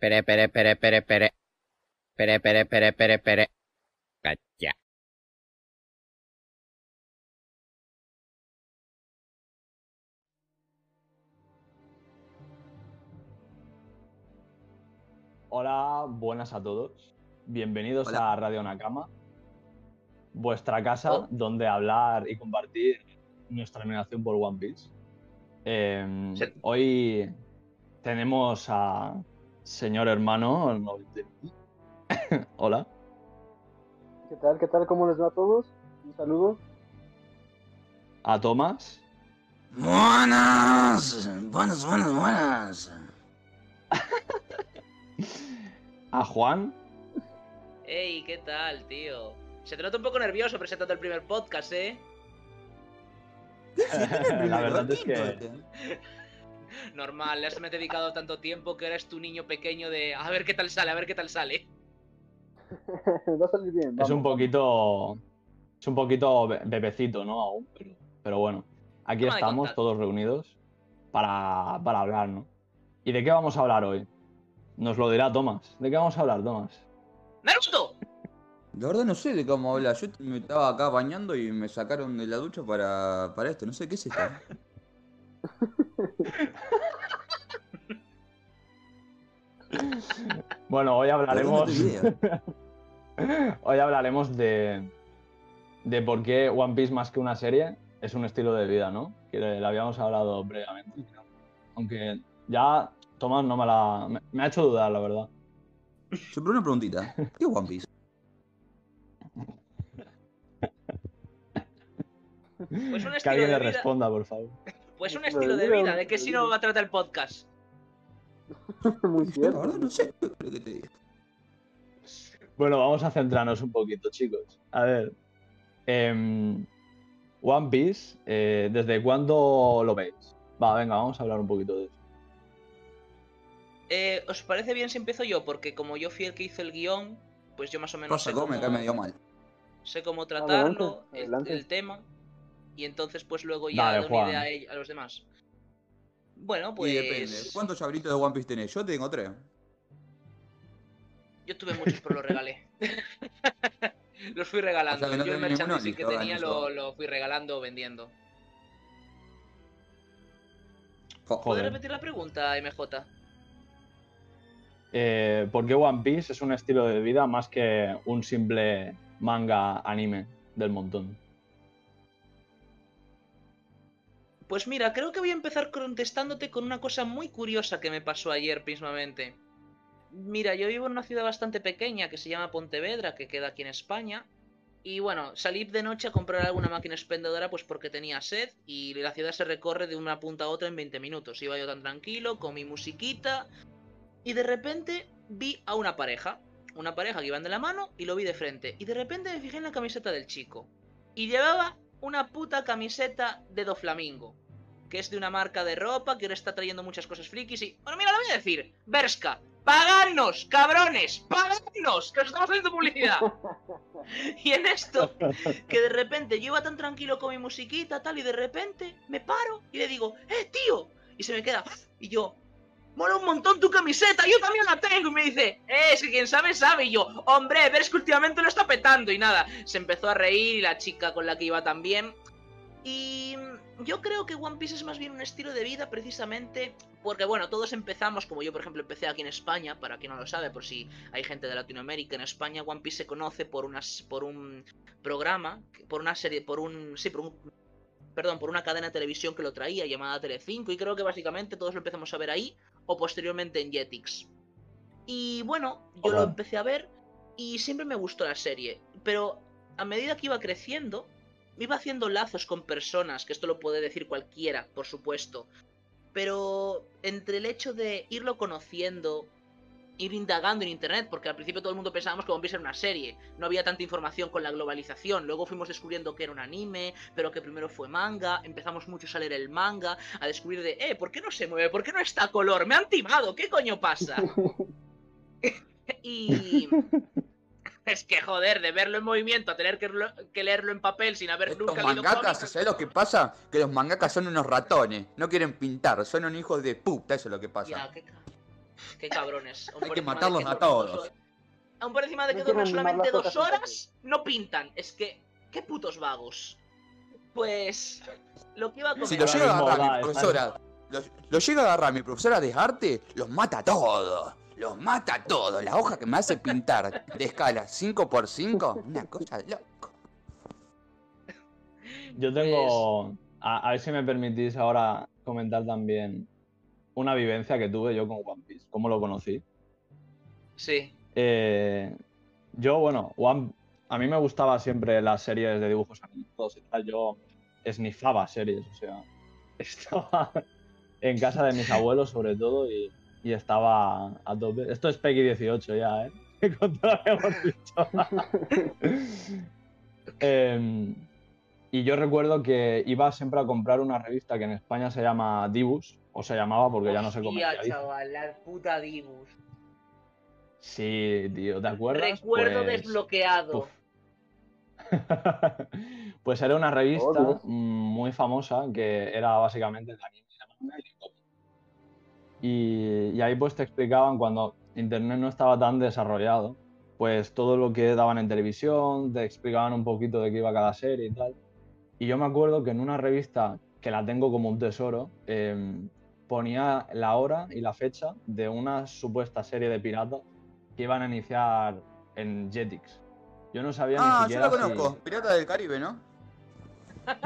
Pere, pere, pere, pere, pere. Pere, pere, pere, pere, pere. Cacha. Hola, buenas a todos. Bienvenidos Hola. a Radio Nakama, vuestra casa Oh. donde hablar y compartir nuestra admiración por One Piece. Eh, Sí. Hoy tenemos a señor hermano. no- Hola. ¿Qué tal? ¿Qué tal? ¿Cómo les va a todos? Un saludo. A Tomás. Buenas, buenas, buenas, buenas. A Juan. Ey, ¿qué tal, tío? Se te nota un poco nervioso presentando el primer podcast, ¿eh? La verdad es que Normal, le has dedicado tanto tiempo que eres tu niño pequeño de a ver qué tal sale, a ver qué tal sale. va a salir bien. es vamos. un poquito. Es un poquito be- bebecito, ¿no? Aún, pero, pero bueno. Aquí Toma estamos todos reunidos para, para hablar, ¿no? ¿Y de qué vamos a hablar hoy? Nos lo dirá Tomás. ¿De qué vamos a hablar, Tomás? ¡Naruto! La verdad no sé de cómo hablar. Yo me estaba acá bañando y me sacaron de la ducha para, para esto. No sé qué es esto. Bueno, hoy hablaremos. hoy hablaremos de. de por qué One Piece más que una serie es un estilo de vida, ¿no? Que lo habíamos hablado previamente. Aunque ya Tomás no me la. me- me ha hecho dudar, la verdad. Pero una preguntita. ¿Qué es One Piece? Pues un Que alguien de le vida. responda, por favor. Pues un Estilo de vida, ¿De qué si no va a tratar el podcast? Muy cierto. verdad no sé. ¿Qué crees que te diga? Bueno, vamos a centrarnos un poquito, chicos. A ver. em, One Piece, eh, ¿desde cuándo lo veis? Va, venga, vamos a hablar un poquito de eso. Eh, ¿Os parece bien si empiezo yo? Porque como yo fui el que hizo el guion, pues yo más o menos Cosa sé me cómo, cae medio mal. sé cómo tratarlo, Adelante, el- adelante. El, tema. Y entonces pues luego ya Dale, una idea a, los demás. Bueno, pues... Y depende. ¿Cuántos llabritos de One Piece tenés? Yo tengo tres. Yo tuve muchos, pero los regalé. los fui regalando. O sea, que no Yo el merchandising que tenía lo, fui regalando o vendiendo. ¿Puedes repetir la pregunta, MJ? Eh, ¿Por qué One Piece es un estilo de vida más que un simple manga anime del montón? Pues mira, creo que voy a empezar contestándote con una cosa muy curiosa que me pasó ayer mismamente. Mira, yo vivo en una ciudad bastante pequeña que se llama Pontevedra, que queda aquí en España. Y bueno, salí de noche a comprar alguna máquina expendedora pues porque tenía sed y la ciudad se recorre de una punta a otra en 20 minutos. Iba yo tan tranquilo, con mi musiquita y de repente vi a una pareja. Una pareja que iban de la mano y lo vi de frente. Y de repente me fijé en la camiseta del chico. Y llevaba una puta camiseta de Doflamingo. Que es de una marca de ropa que ahora está trayendo muchas cosas frikis y... Bueno, mira, lo voy a decir. Berska, pagadnos, cabrones, pagadnos, que os estamos haciendo publicidad. y en esto, que de repente yo iba tan tranquilo con mi musiquita, tal, y de repente me paro y le digo, ¡eh, tío! Y se me queda, y yo, mola un montón tu camiseta, yo también la tengo. Y me dice, eh, es que quien sabe, sabe. Y yo, hombre, ves que últimamente lo está petando. Y nada, se empezó a reír y la chica con la que iba también. Y yo creo que One Piece es más bien un estilo de vida precisamente porque, bueno, todos empezamos, como yo por ejemplo empecé aquí en España, para quien no lo sabe, por si hay gente de Latinoamérica, en España One Piece se conoce por, unas, por un programa, por una serie, por un... Sí, por un... Perdón, por una cadena de televisión que lo traía llamada Telecinco y creo que básicamente todos lo empezamos a ver ahí o posteriormente en Jetix. Y bueno, yo lo empecé a ver y siempre me gustó la serie, pero a medida que iba creciendo, me iba haciendo lazos con personas, que esto lo puede decir cualquiera, por supuesto. Pero entre el hecho de irlo conociendo, ir indagando en internet, porque al principio todo el mundo pensábamos que One Piece era una serie, no había tanta información con la globalización, luego fuimos descubriendo que era un anime, pero que primero fue manga, empezamos muchos a leer el manga, a descubrir de, eh, ¿por qué no se mueve? ¿Por qué no está a color? Me han timado, ¿qué coño pasa? y... Es que joder, de verlo en movimiento a tener que, lo- que leerlo en papel sin haber Estos nunca leído mangakas, cómics. ¿sabes lo que pasa? Que los mangakas son unos ratones. No quieren pintar, son unos hijos de puta, eso es lo que pasa. Ya, qué Qué cabrones. Hay que matarlos que a todos. Aún por encima de No que duermen animar solamente dos horas, no pintan. Es que, qué putos vagos. Pues, lo que iba a Si comentar. lo llega a agarrar mi profesora, lo, lo llega a agarrar mi profesora de arte, los mata a todos. Los mata a todos. La hoja que me hace pintar de escala 5x5, una cosa de loco. Yo tengo. A, a ver si me permitís ahora comentar también una vivencia que tuve yo con One Piece. ¿Cómo lo conocí? Sí. Eh, yo, bueno, One- a mí me gustaba siempre las series de dibujos animados y tal. Yo esnifaba series, o sea, estaba en casa de mis abuelos sobre todo y, y estaba a tope. Esto es Peggy 18 ya, ¿eh? Con todo lo que hemos dicho. Em, y yo recuerdo que iba siempre a comprar una revista que en España se llama Dibus, o se llamaba porque ya no se Hostia, comercializa. chaval, la puta Dibus. Sí, tío, ¿te acuerdas? Recuerdo Pues- desbloqueado. Pues era una revista Oh, muy famosa que era básicamente de anime, y ahí pues te explicaban cuando internet no estaba tan desarrollado, pues todo lo que daban en televisión, te explicaban un poquito de qué iba cada serie y tal. Y yo me acuerdo que en una revista que la tengo como un tesoro, em, ponía la hora y la fecha de una supuesta serie de piratas que iban a iniciar en Jetix. Yo no sabía ni Ah, yo siquiera la conozco. si... Pirata del Caribe, ¿no?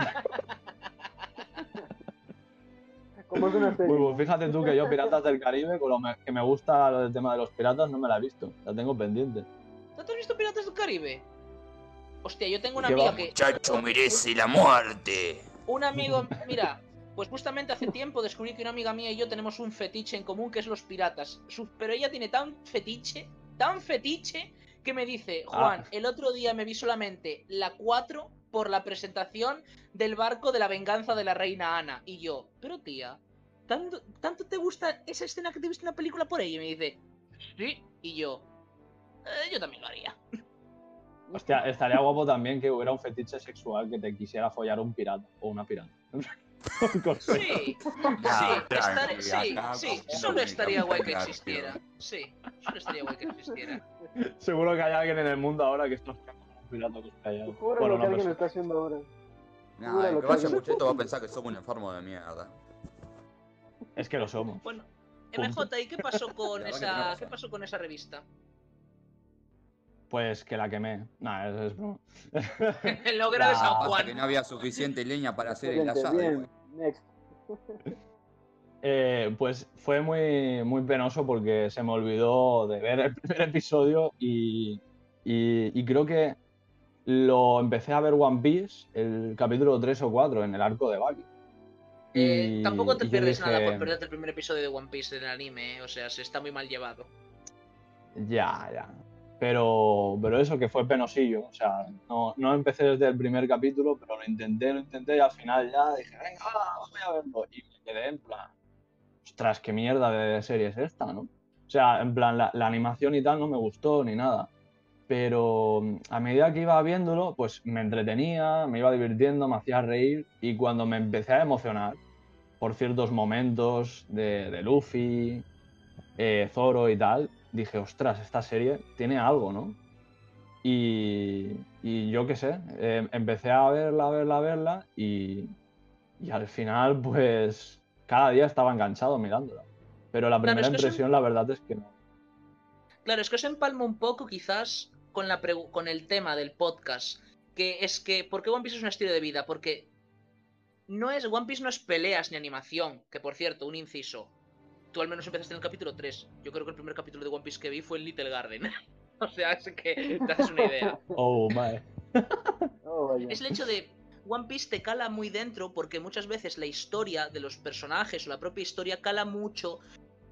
Como es una serie. Uy, pues fíjate tú que yo Piratas del Caribe, con lo que me gusta lo del tema de los piratas, no me la he visto. La tengo pendiente. ¿No te has visto Piratas del Caribe? Hostia, yo tengo una ¿Qué amiga va? que. Muchacho merece la muerte. Un amigo, mira, pues justamente hace tiempo descubrí que una amiga mía y yo tenemos un fetiche en común que es los piratas. Pero ella tiene tan fetiche, tan fetiche, que me dice, Juan, Ah. el otro día me vi solamente la 4 por la presentación del barco de la venganza de la reina Ana. Y yo, pero tía, ¿tanto, tanto te gusta esa escena que te viste en la película por ella? Y me dice, sí. Y yo, "Eh, yo también lo haría. Hostia, estaría guapo también que hubiera un fetiche sexual que te quisiera follar un pirata o una pirata. Sí, Ah, sí, estar- tranqui, sí, sí, solo estaría guay que existiera. Sí, solo estaría guay que existiera. Seguro que hay alguien en el mundo ahora que está pirata que está allá. Juro Bueno, lo que alguien persona. está haciendo ahora. Nah, el que vaya mucho va a pensar que somos un enfermo de mierda. Es que lo somos. Bueno. MJ, ¿y qué pasó con esa, qué pasó con esa revista? Pues que la quemé. Nah, es, es broma. El logro de San Juan. que no había suficiente leña para hacer el asado. bien. güey. Next. Eh, pues fue muy, muy penoso porque se me olvidó de ver el primer episodio y, y- y creo que lo empecé a ver One Piece, el capítulo 3 o 4, en el arco de Baki. Eh, Y- tampoco te pierdes dije, nada por perderte el primer episodio de One Piece del anime, eh, o sea, se está muy mal llevado. Ya, ya. Pero, pero eso que fue penosillo. O sea, no, no empecé desde el primer capítulo, pero lo intenté, lo intenté y al final ya dije, venga, voy a verlo. Y me quedé en plan, ostras, qué mierda de serie es esta, ¿no? O sea, en plan, la, la animación y tal no me gustó ni nada. Pero a medida que iba viéndolo, pues me entretenía, me iba divirtiendo, me hacía reír. Y cuando me empecé a emocionar por ciertos momentos de, de Luffy, eh, Zoro y tal, dije, ostras, esta serie tiene algo, ¿no? Y, y yo qué sé, eh, empecé a verla, a verla, a verla y, y al final, pues, cada día estaba enganchado mirándola. Pero la Claro, primera es que eso- impresión, la verdad es que no. Claro, es que os empalmo un poco quizás con, la con el tema del podcast, que es que, ¿por qué One Piece es un estilo de vida? Porque no es, One Piece no es peleas ni animación, que por cierto, un inciso, tú al menos empezaste en el capítulo 3, yo creo que el primer capítulo de One Piece que vi fue en Little Garden, o sea, es que te haces una idea. Oh, my. Oh. Es el hecho de One Piece te cala muy dentro porque muchas veces la historia de los personajes o la propia historia cala mucho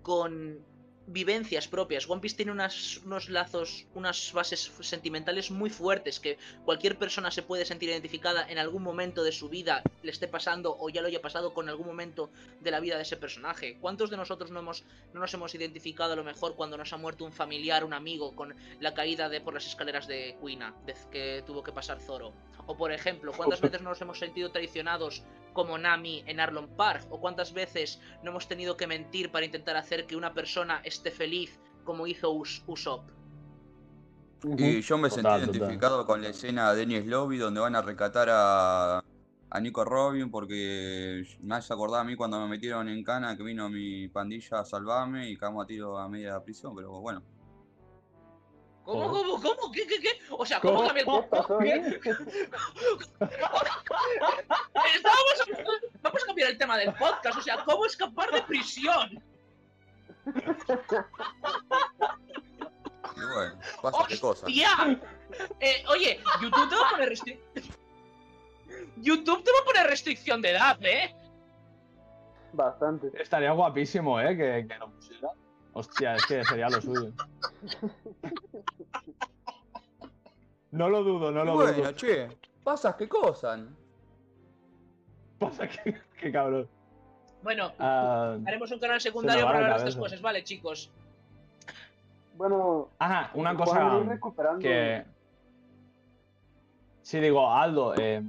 con vivencias propias. One Piece tiene unas, unos lazos, unas bases sentimentales muy fuertes que cualquier persona se puede sentir identificada en algún momento de su vida, le esté pasando o ya lo haya pasado con algún momento de la vida de ese personaje. ¿Cuántos de nosotros no, hemos, no nos hemos identificado a lo mejor cuando nos ha muerto un familiar, un amigo, con la caída de por las escaleras de Quina, que tuvo que pasar Zoro? O por ejemplo, ¿cuántas veces no nos hemos sentido traicionados como Nami en Arlon Park? ¿O cuántas veces no hemos tenido que mentir para intentar hacer que una persona esté feliz como hizo Us- Usopp? Y yo me sentí total. identificado con la escena de Dennis Lobby donde van a rescatar a, a Nico Robin porque me hace acordar a mí cuando me metieron en cana que vino mi pandilla a salvarme y quedamos a tiro a media prisión, pero bueno. ¿Cómo, Joder. cómo, cómo? ¿Qué, qué, qué? O sea, ¿cómo ¿Cómo? Estábamos... Vamos a cambiar el tema del podcast. O sea, ¿cómo escapar de prisión? Y bueno, pasa qué cosa. ¡Hostia! Eh, oye, YouTube te va a poner restricción. YouTube te va a poner restricción de edad, ¿eh? Bastante. Estaría guapísimo, ¿eh? Que, que lo pusiera. Hostia, es que sería lo suyo. No lo dudo, no lo bueno, dudo. che, pasa qué cosa. Pasa que, que cabrón. Bueno, Ah, haremos un canal secundario para hablar de estas cosas, ¿vale, chicos? Bueno, ajá, una cosa que. Sí, digo, Aldo, eh,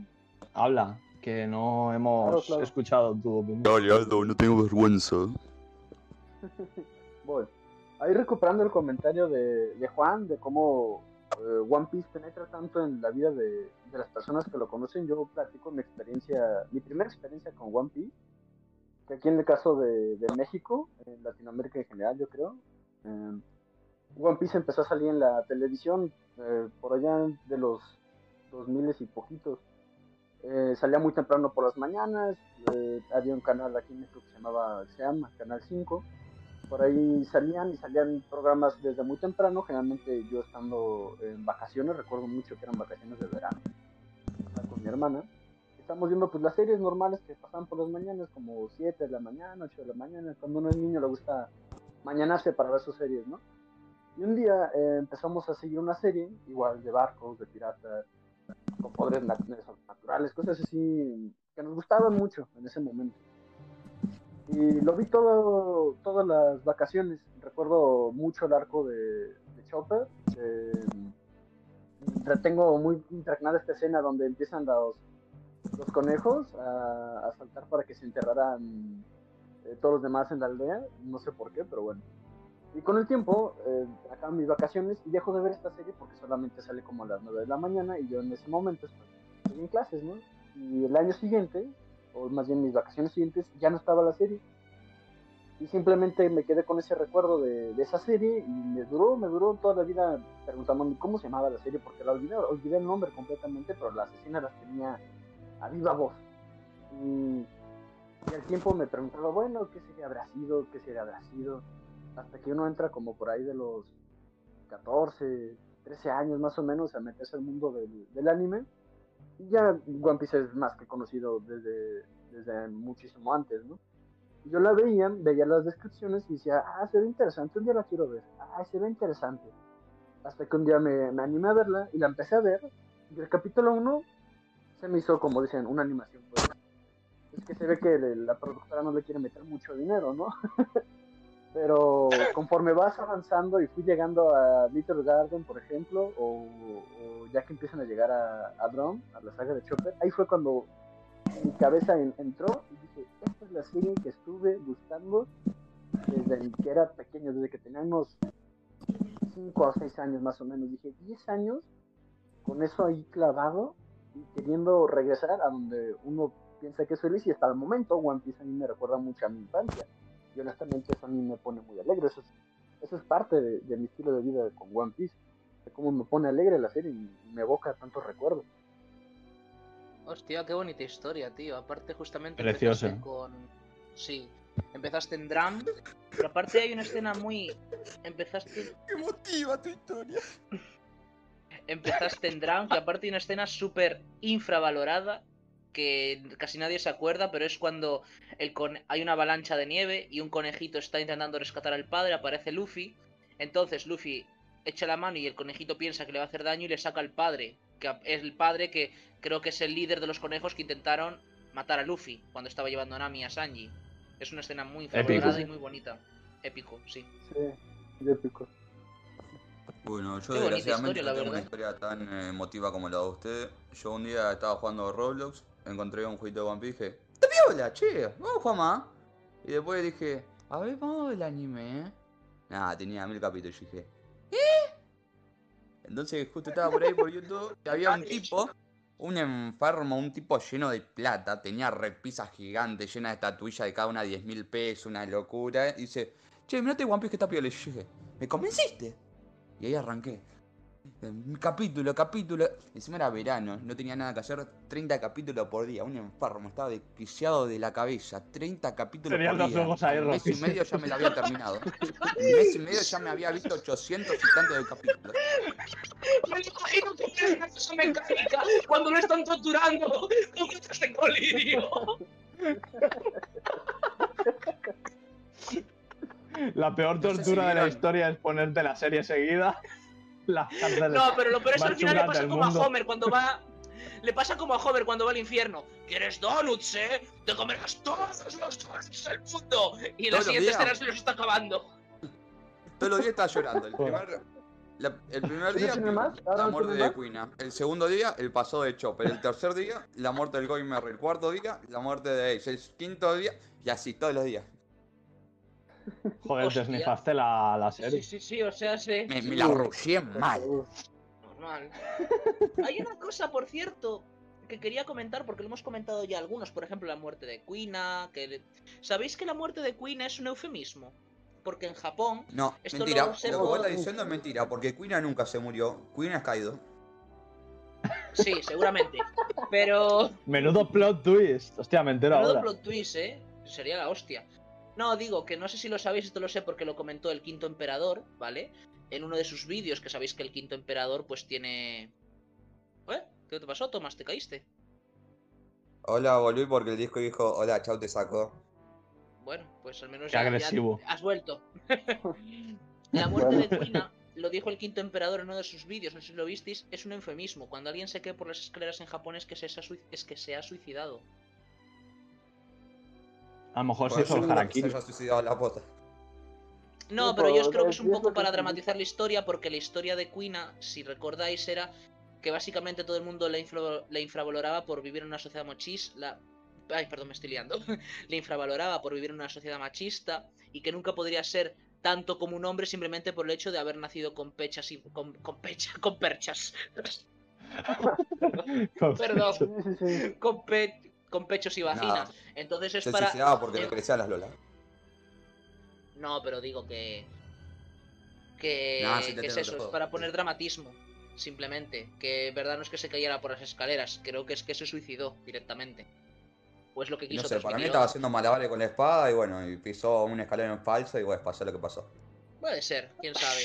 habla, que no hemos Claro, claro. escuchado tu opinión. Dale, Aldo, no tengo vergüenza. Voy. Ahí recuperando el comentario de, de Juan, de cómo eh, One Piece penetra tanto en la vida de, de las personas que lo conocen, yo platico mi experiencia, mi primera experiencia con One Piece, aquí en el caso de, México, en Latinoamérica en general, yo creo, eh, One Piece empezó a salir en la televisión eh, por allá de los 2000 y poquitos. Eh, salía muy temprano por las mañanas, eh, había un canal aquí en México que se llamaba, se llama Canal 5, por ahí salían y salían programas desde muy temprano, generalmente yo estando en vacaciones, recuerdo mucho que eran vacaciones de verano, con mi hermana, estamos viendo pues las series normales que pasan por las mañanas, como 7 de la mañana, 8 de la mañana, cuando uno es niño le gusta mañanarse para ver sus series, ¿no? Y un día eh, empezamos a seguir una serie, igual de barcos, de piratas, con poderes nat- naturales, cosas así que nos gustaban mucho en ese momento. Y lo vi todo, todas las vacaciones. Recuerdo mucho el arco de, de Chopper. eh, retengo muy impregnada esta escena donde empiezan los, los conejos a, a saltar para que se enterraran eh, todos los demás en la aldea. No sé por qué, pero bueno. Y con el tiempo, eh, acaban mis vacaciones y dejo de ver esta serie porque solamente sale como a las 9 de la mañana y yo en ese momento estoy, estoy en clases, ¿no? Y el año siguiente, o más bien mis vacaciones siguientes, ya no estaba la serie. Y simplemente me quedé con ese recuerdo de, de esa serie y me duró, me duró toda la vida preguntándome cómo se llamaba la serie porque la olvidé, olvidé el nombre completamente, pero las escenas las tenía a viva voz. Y, y al tiempo me preguntaba, bueno, ¿qué serie habrá sido? ¿Qué serie habrá sido? Hasta que uno entra como por ahí de los 14, 13 años más o menos a meterse al mundo del, anime. Y ya One Piece es más que conocido desde, desde muchísimo antes, ¿no? Yo la veía, veía las descripciones y decía, ah, se ve interesante, un día la quiero ver, ah, se ve interesante. Hasta que un día me, me animé a verla y la empecé a ver. Y el capítulo 1 se me hizo, como dicen, una animación. Es que se ve que la productora no le quiere meter mucho dinero, ¿no? Pero conforme vas avanzando y fui llegando a Little Garden, por ejemplo, o, ya que empiezan a llegar a, a Drum, a la saga de Chopper, ahí fue cuando mi cabeza en- entró y dije, esta es la serie que estuve buscando desde que era pequeño, desde que tenía unos 5 o 6 años más o menos. Dije, 10 años con eso ahí clavado queriendo regresar a donde uno piensa que es feliz y hasta el momento One Piece a mí me recuerda mucho a mi infancia. Y honestamente eso a mí me pone muy alegre. Eso es, eso es parte de, de mi estilo de vida con One Piece. De cómo me pone alegre la serie y, y me evoca tantos recuerdos. Hostia, qué bonita historia, tío. Aparte, justamente Preciosa. empezaste con. Sí. Empezaste en Drum. Pero aparte hay una escena muy. Empezaste. ¡Qué motiva tu historia! Empezaste en que aparte hay una escena súper infravalorada. Que casi nadie se acuerda, pero es cuando el con- hay una avalancha de nieve y un conejito está intentando rescatar al padre, aparece Luffy. Entonces Luffy echa la mano y el conejito piensa que le va a hacer daño y le saca al padre. Que es el padre que creo que es el líder de los conejos que intentaron matar a Luffy cuando estaba llevando a Nami a Sanji. Es una escena muy infravalorada Épico. y muy bonita. Épico, sí. Sí, épico. Bueno, yo Qué desgraciadamente historia, no tengo una historia tan eh, emotiva como la de usted. Yo un día estaba jugando Roblox, encontré un jueguito de One Piece, dije, ¡Está piola, che! Vamos a jugar más. Y después dije, a ver, vamos a ver el anime, ¿eh? Nada, tenía mil capítulos. Y dije, ¿eh? Entonces justo estaba por ahí por YouTube y había un tipo, un enfermo, un tipo lleno de plata, tenía repisas gigantes llenas de estatuillas de cada una 10 mil pesos, una locura. Y dice, che, mirate One Piece que está piola. Y yo dije, ¿me convenciste? Y ahí arranqué. Capítulo, capítulo. Encima era verano, no tenía nada que hacer. 30 capítulos por día, un enfermo, estaba desquiciado de la cabeza. 30 capítulos Tenías por los día. ojos ahí En un mes y medio ya me lo había terminado. En un mes y medio ya me había visto 800 y tantos de capítulos. Me imagino que es una cosa mecánica cuando lo están torturando con gotas de colirio. La peor No sé si tortura de la historia es ponerte la serie seguida. La cárcel No, pero lo peor es que al final le pasa como a mundo. Homer cuando va. Le pasa como a Homer cuando va al infierno. ¿Quieres donuts, eh? Te comerás todos los donuts del mundo. Y la siguiente días. escena se los está acabando. Todos los días estaba llorando. El primer, la- el primer ¿No día, la muerte de? Quina. El segundo día, el pasado de Chopper. El tercer día, la muerte del Goimer. El cuarto día, la muerte de Ace. El quinto día, y así todos los días. Joder, Hostia. te snifaste la, la Sí, serie. sí, sí, o sea, sí. Me, me la rushé mal. Normal. Hay una cosa, por cierto, que quería comentar, porque lo hemos comentado ya algunos, por ejemplo, la muerte de Quina, que... le- ¿Sabéis que la muerte de Quina es un eufemismo? Porque en Japón... No, Esto mentira. lo Lo, que vos estás diciendo es mentira, porque Quina nunca se murió. Quina es caído. Sí, seguramente. Pero... Menudo plot twist. Hostia, me entero Menudo ahora. plot twist, ¿eh? Sería la hostia. No, digo que no sé si lo sabéis, esto lo sé porque lo comentó el quinto emperador, ¿vale? En uno de sus vídeos, que sabéis que el quinto emperador pues tiene... ¿Eh? ¿Qué te pasó, Tomás? ¿Te caíste? Hola, volví porque el disco dijo, hola, chau, te saco. Bueno, pues al menos Qué ya- ya agresivo. has vuelto. La muerte de Quina, lo dijo el quinto emperador en uno de sus vídeos, no sé si lo visteis, es un eufemismo. Cuando alguien se cae por las escaleras en Japón es que se, es que se ha suicidado. A lo mejor se hizo el nunca se harakiri. haya suicidado la pota. No, pero yo creo que es- un poco para dramatizar la historia, porque la historia de Quina, si recordáis, era que básicamente todo el mundo la, infra- la infravaloraba por vivir en una sociedad machista. Ay, perdón, me estoy liando. le infravaloraba por vivir en una sociedad machista y que nunca podría ser tanto como un hombre simplemente por el hecho de haber nacido con pechas y con, con pecha- con perchas. Perdón. Con, pe- con pechos y vaginas. Entonces es Se para. suicidaba porque eh, le crecían las lolas. No, pero digo que. Que, Nah, sí te que es eso, es para poner dramatismo. Simplemente. Que verdad no es que se cayera por las escaleras, creo que es que se suicidó directamente. Pues lo que quiso No sé, para mí estaba haciendo malabares con la espada y bueno, y pisó un escalón en falso y bueno, pasó lo que pasó. Puede ser, quién sabe.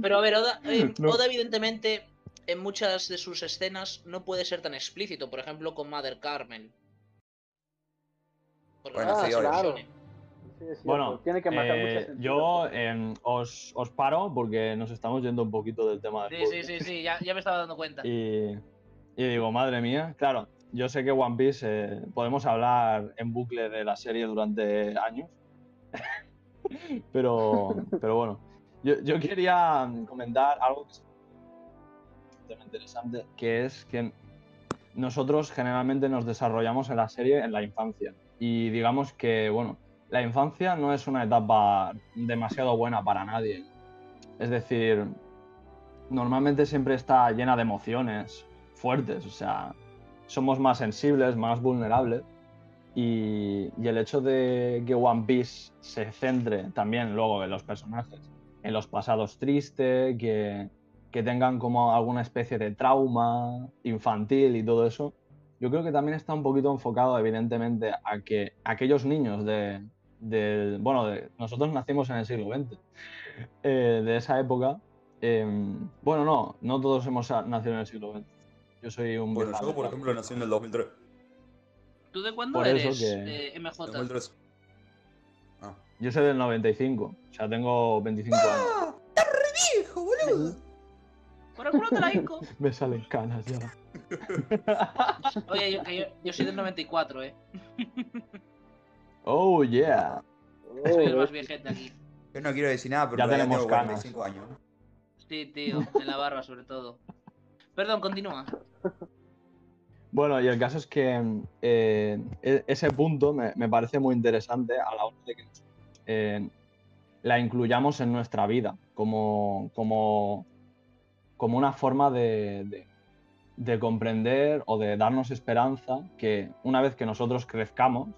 Pero a ver, Oda, eh, No. Oda, evidentemente en muchas de sus escenas no puede ser tan explícito, por ejemplo con Mother Carmel. Bueno, no sí, mencione. Sí, Bueno, tiene que matar eh, mucha gente. yo eh, os, os paro porque nos estamos yendo un poquito del tema del Sí, sí, sí, sí, ya, ya me estaba dando cuenta. Y, y digo, madre mía, claro, yo sé que One Piece eh, podemos hablar en bucle de la serie durante años, pero, pero bueno, yo, yo quería mm, comentar algo que es interesante, que es que nosotros generalmente nos desarrollamos en la serie en la infancia y digamos que, bueno, la infancia no es una etapa demasiado buena para nadie. Es decir, normalmente siempre está llena de emociones fuertes, o sea, somos más sensibles, más vulnerables. Y, y el hecho de que One Piece se centre también luego en los personajes, en los pasados tristes, que, que tengan como alguna especie de trauma infantil y todo eso, yo creo que también está un poquito enfocado evidentemente a que aquellos niños de, del- bueno, de- nosotros nacimos en el siglo XX, eh, de esa época, eh, bueno, no, no todos hemos nacido en el siglo XX. Yo soy un Bueno, yo por ejemplo nací en el 2003. ¿Tú de cuándo por eres, que- eh, MJ? 2003. Ah. Yo soy del 95, o sea, tengo 25 años. ¡Ah! ¡Está re viejo, boludo! Por el culo te la hinco. Me salen canas ya. Oye, yo, yo, yo soy del 94, eh. Oh, yeah. Soy el Oh, más viejete aquí. Yo no quiero decir nada, pero Ya tenemos tengo canas. 45 años. Sí, tío, en la barba sobre todo. Perdón, continúa. Bueno, y el caso es que eh, e- ese punto me, me parece muy interesante a la hora de que eh, la incluyamos en nuestra vida como, como, como una forma de, de- de comprender o de darnos esperanza que una vez que nosotros crezcamos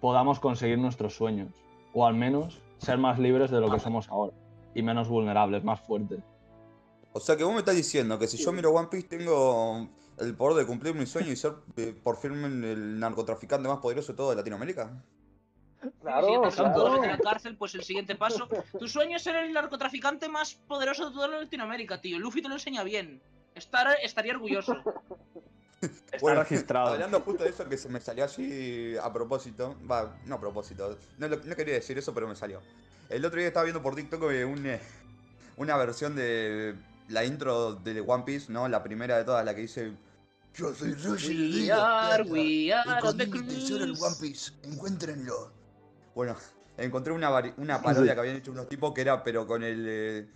podamos conseguir nuestros sueños o al menos ser más libres de lo que somos ahora y menos vulnerables, más fuertes. O sea que vos me estás diciendo que si yo miro One Piece tengo el poder de cumplir mi sueño y ser eh, por fin el narcotraficante más poderoso de toda Latinoamérica. Claro, si has claro. la cárcel, pues el siguiente paso. Tu sueño es ser el narcotraficante más poderoso de toda Latinoamérica, tío. Luffy te lo enseña bien. Estar, estaría orgulloso. Está Bueno, registrado. Hablando justo de eso que se me salió así a propósito, va, no a propósito, no, no quería decir eso, pero me salió. El otro día estaba viendo por TikTok un, eh, una versión de la intro de One Piece, ¿no? La primera de todas, la que dice... Yo soy Roger We are, we are on the. One Piece, encuéntrenlo. Bueno, encontré una, una parodia que habían hecho unos tipos que era, pero con el eh,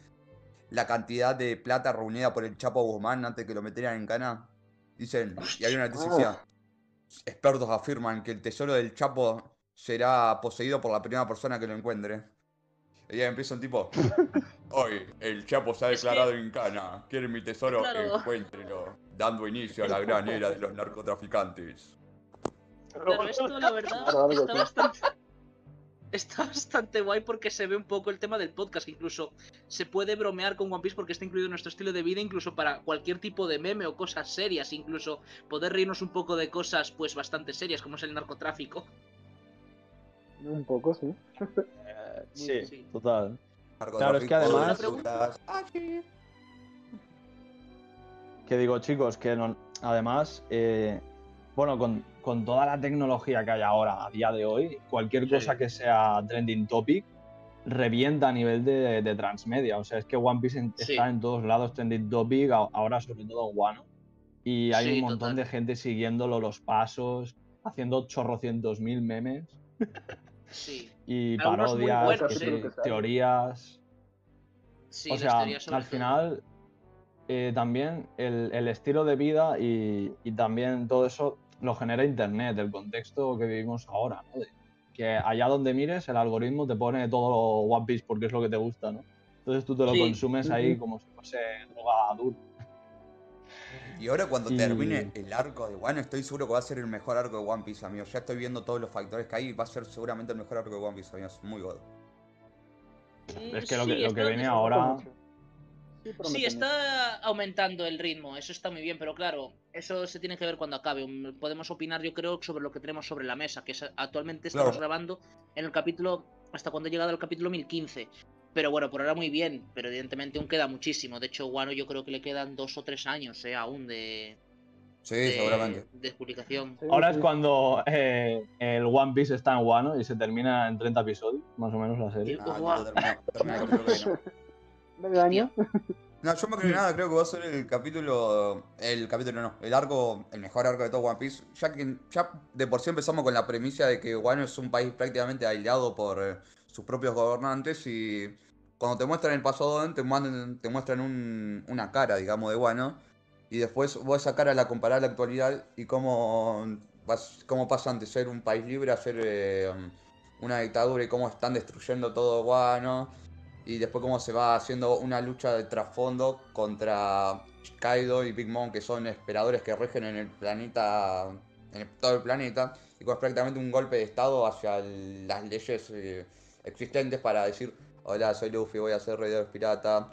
la cantidad de plata reunida por el Chapo Guzmán antes que lo metieran en cana. Dicen, y hay una noticia que decía, expertos afirman que el tesoro del Chapo será poseído por la primera persona que lo encuentre. Y ya empieza un tipo, hoy el Chapo se ha declarado en cana, quieren mi tesoro, Claro. encuéntrenlo, dando inicio a la gran era de los narcotraficantes. Pero esto, la verdad, está bastante. Está bastante guay porque se ve un poco el tema del podcast. Incluso se puede bromear con One Piece porque está incluido en nuestro estilo de vida, incluso para cualquier tipo de meme o cosas serias. Incluso poder reírnos un poco de cosas pues bastante serias, como es el narcotráfico. Un poco, sí. Eh, sí, sí. total. Claro, es que además-. Que digo, chicos, que no- además, eh, bueno, con, con toda la tecnología que hay ahora, a día de hoy, cualquier Sí. cosa que sea trending topic revienta a nivel de, de transmedia. O sea, es que One Piece en- Sí. está en todos lados trending topic, ahora sobre todo en Wano. Y hay Sí, un montón total. de gente siguiéndolo los pasos, haciendo chorrocientos mil memes Sí, y parodias, buenos, que sí. sí, teorías. sí, o sea, al todo. final, eh, también el, el estilo de vida y, y también todo eso lo genera Internet, el contexto que vivimos ahora, ¿no? De que allá donde mires, el algoritmo te pone todo One Piece porque es lo que te gusta, ¿no? Entonces tú te lo Sí. consumes ahí como si fuese droga dura. Y ahora cuando Y- termine el arco de Wano, estoy seguro que va a ser el mejor arco de One Piece, amigo. Ya estoy viendo todos los factores que hay y va a ser seguramente el mejor arco de One Piece, amigo. Es muy god. Es que lo Sí, que, lo está- que viene ahora... Sí, está aumentando el ritmo, eso está muy bien, pero claro, eso se tiene que ver cuando acabe. Podemos opinar, yo creo, sobre lo que tenemos sobre la mesa, que es, actualmente estamos Claro. grabando en el capítulo, hasta cuando he llegado al capítulo 1015. Pero bueno, por ahora muy bien, pero evidentemente aún queda muchísimo. De hecho, Wano yo creo que le quedan dos o tres años eh, aún de, Sí, de, seguramente. de publicación. Ahora es cuando eh, el One Piece está en Wano y se termina en 30 episodios, más o menos la serie. Ah, no, termina- termina el capítulo que viene. Medio año. No, yo más que nada creo que va a ser el capítulo. El capítulo no, el arco, el mejor arco de todo One Piece. Ya que ya de por sí empezamos con la premisa de que Wano es un país prácticamente aislado por eh, sus propios gobernantes y cuando te muestran el pasado te, muestran- te muestran un- una cara, digamos, de Wano. Y después vos esa cara la comparás a la actualidad y cómo, vas- cómo pasan de ser un país libre a ser eh, una dictadura y cómo están destruyendo todo Wano. Y después cómo se va haciendo una lucha de trasfondo contra Kaido y Big Mom, que son esperadores que rigen en el planeta, en el- todo el planeta. Y es prácticamente un golpe de estado hacia el- las leyes eh, existentes para decir, hola, soy Luffy, voy a ser rey de los piratas.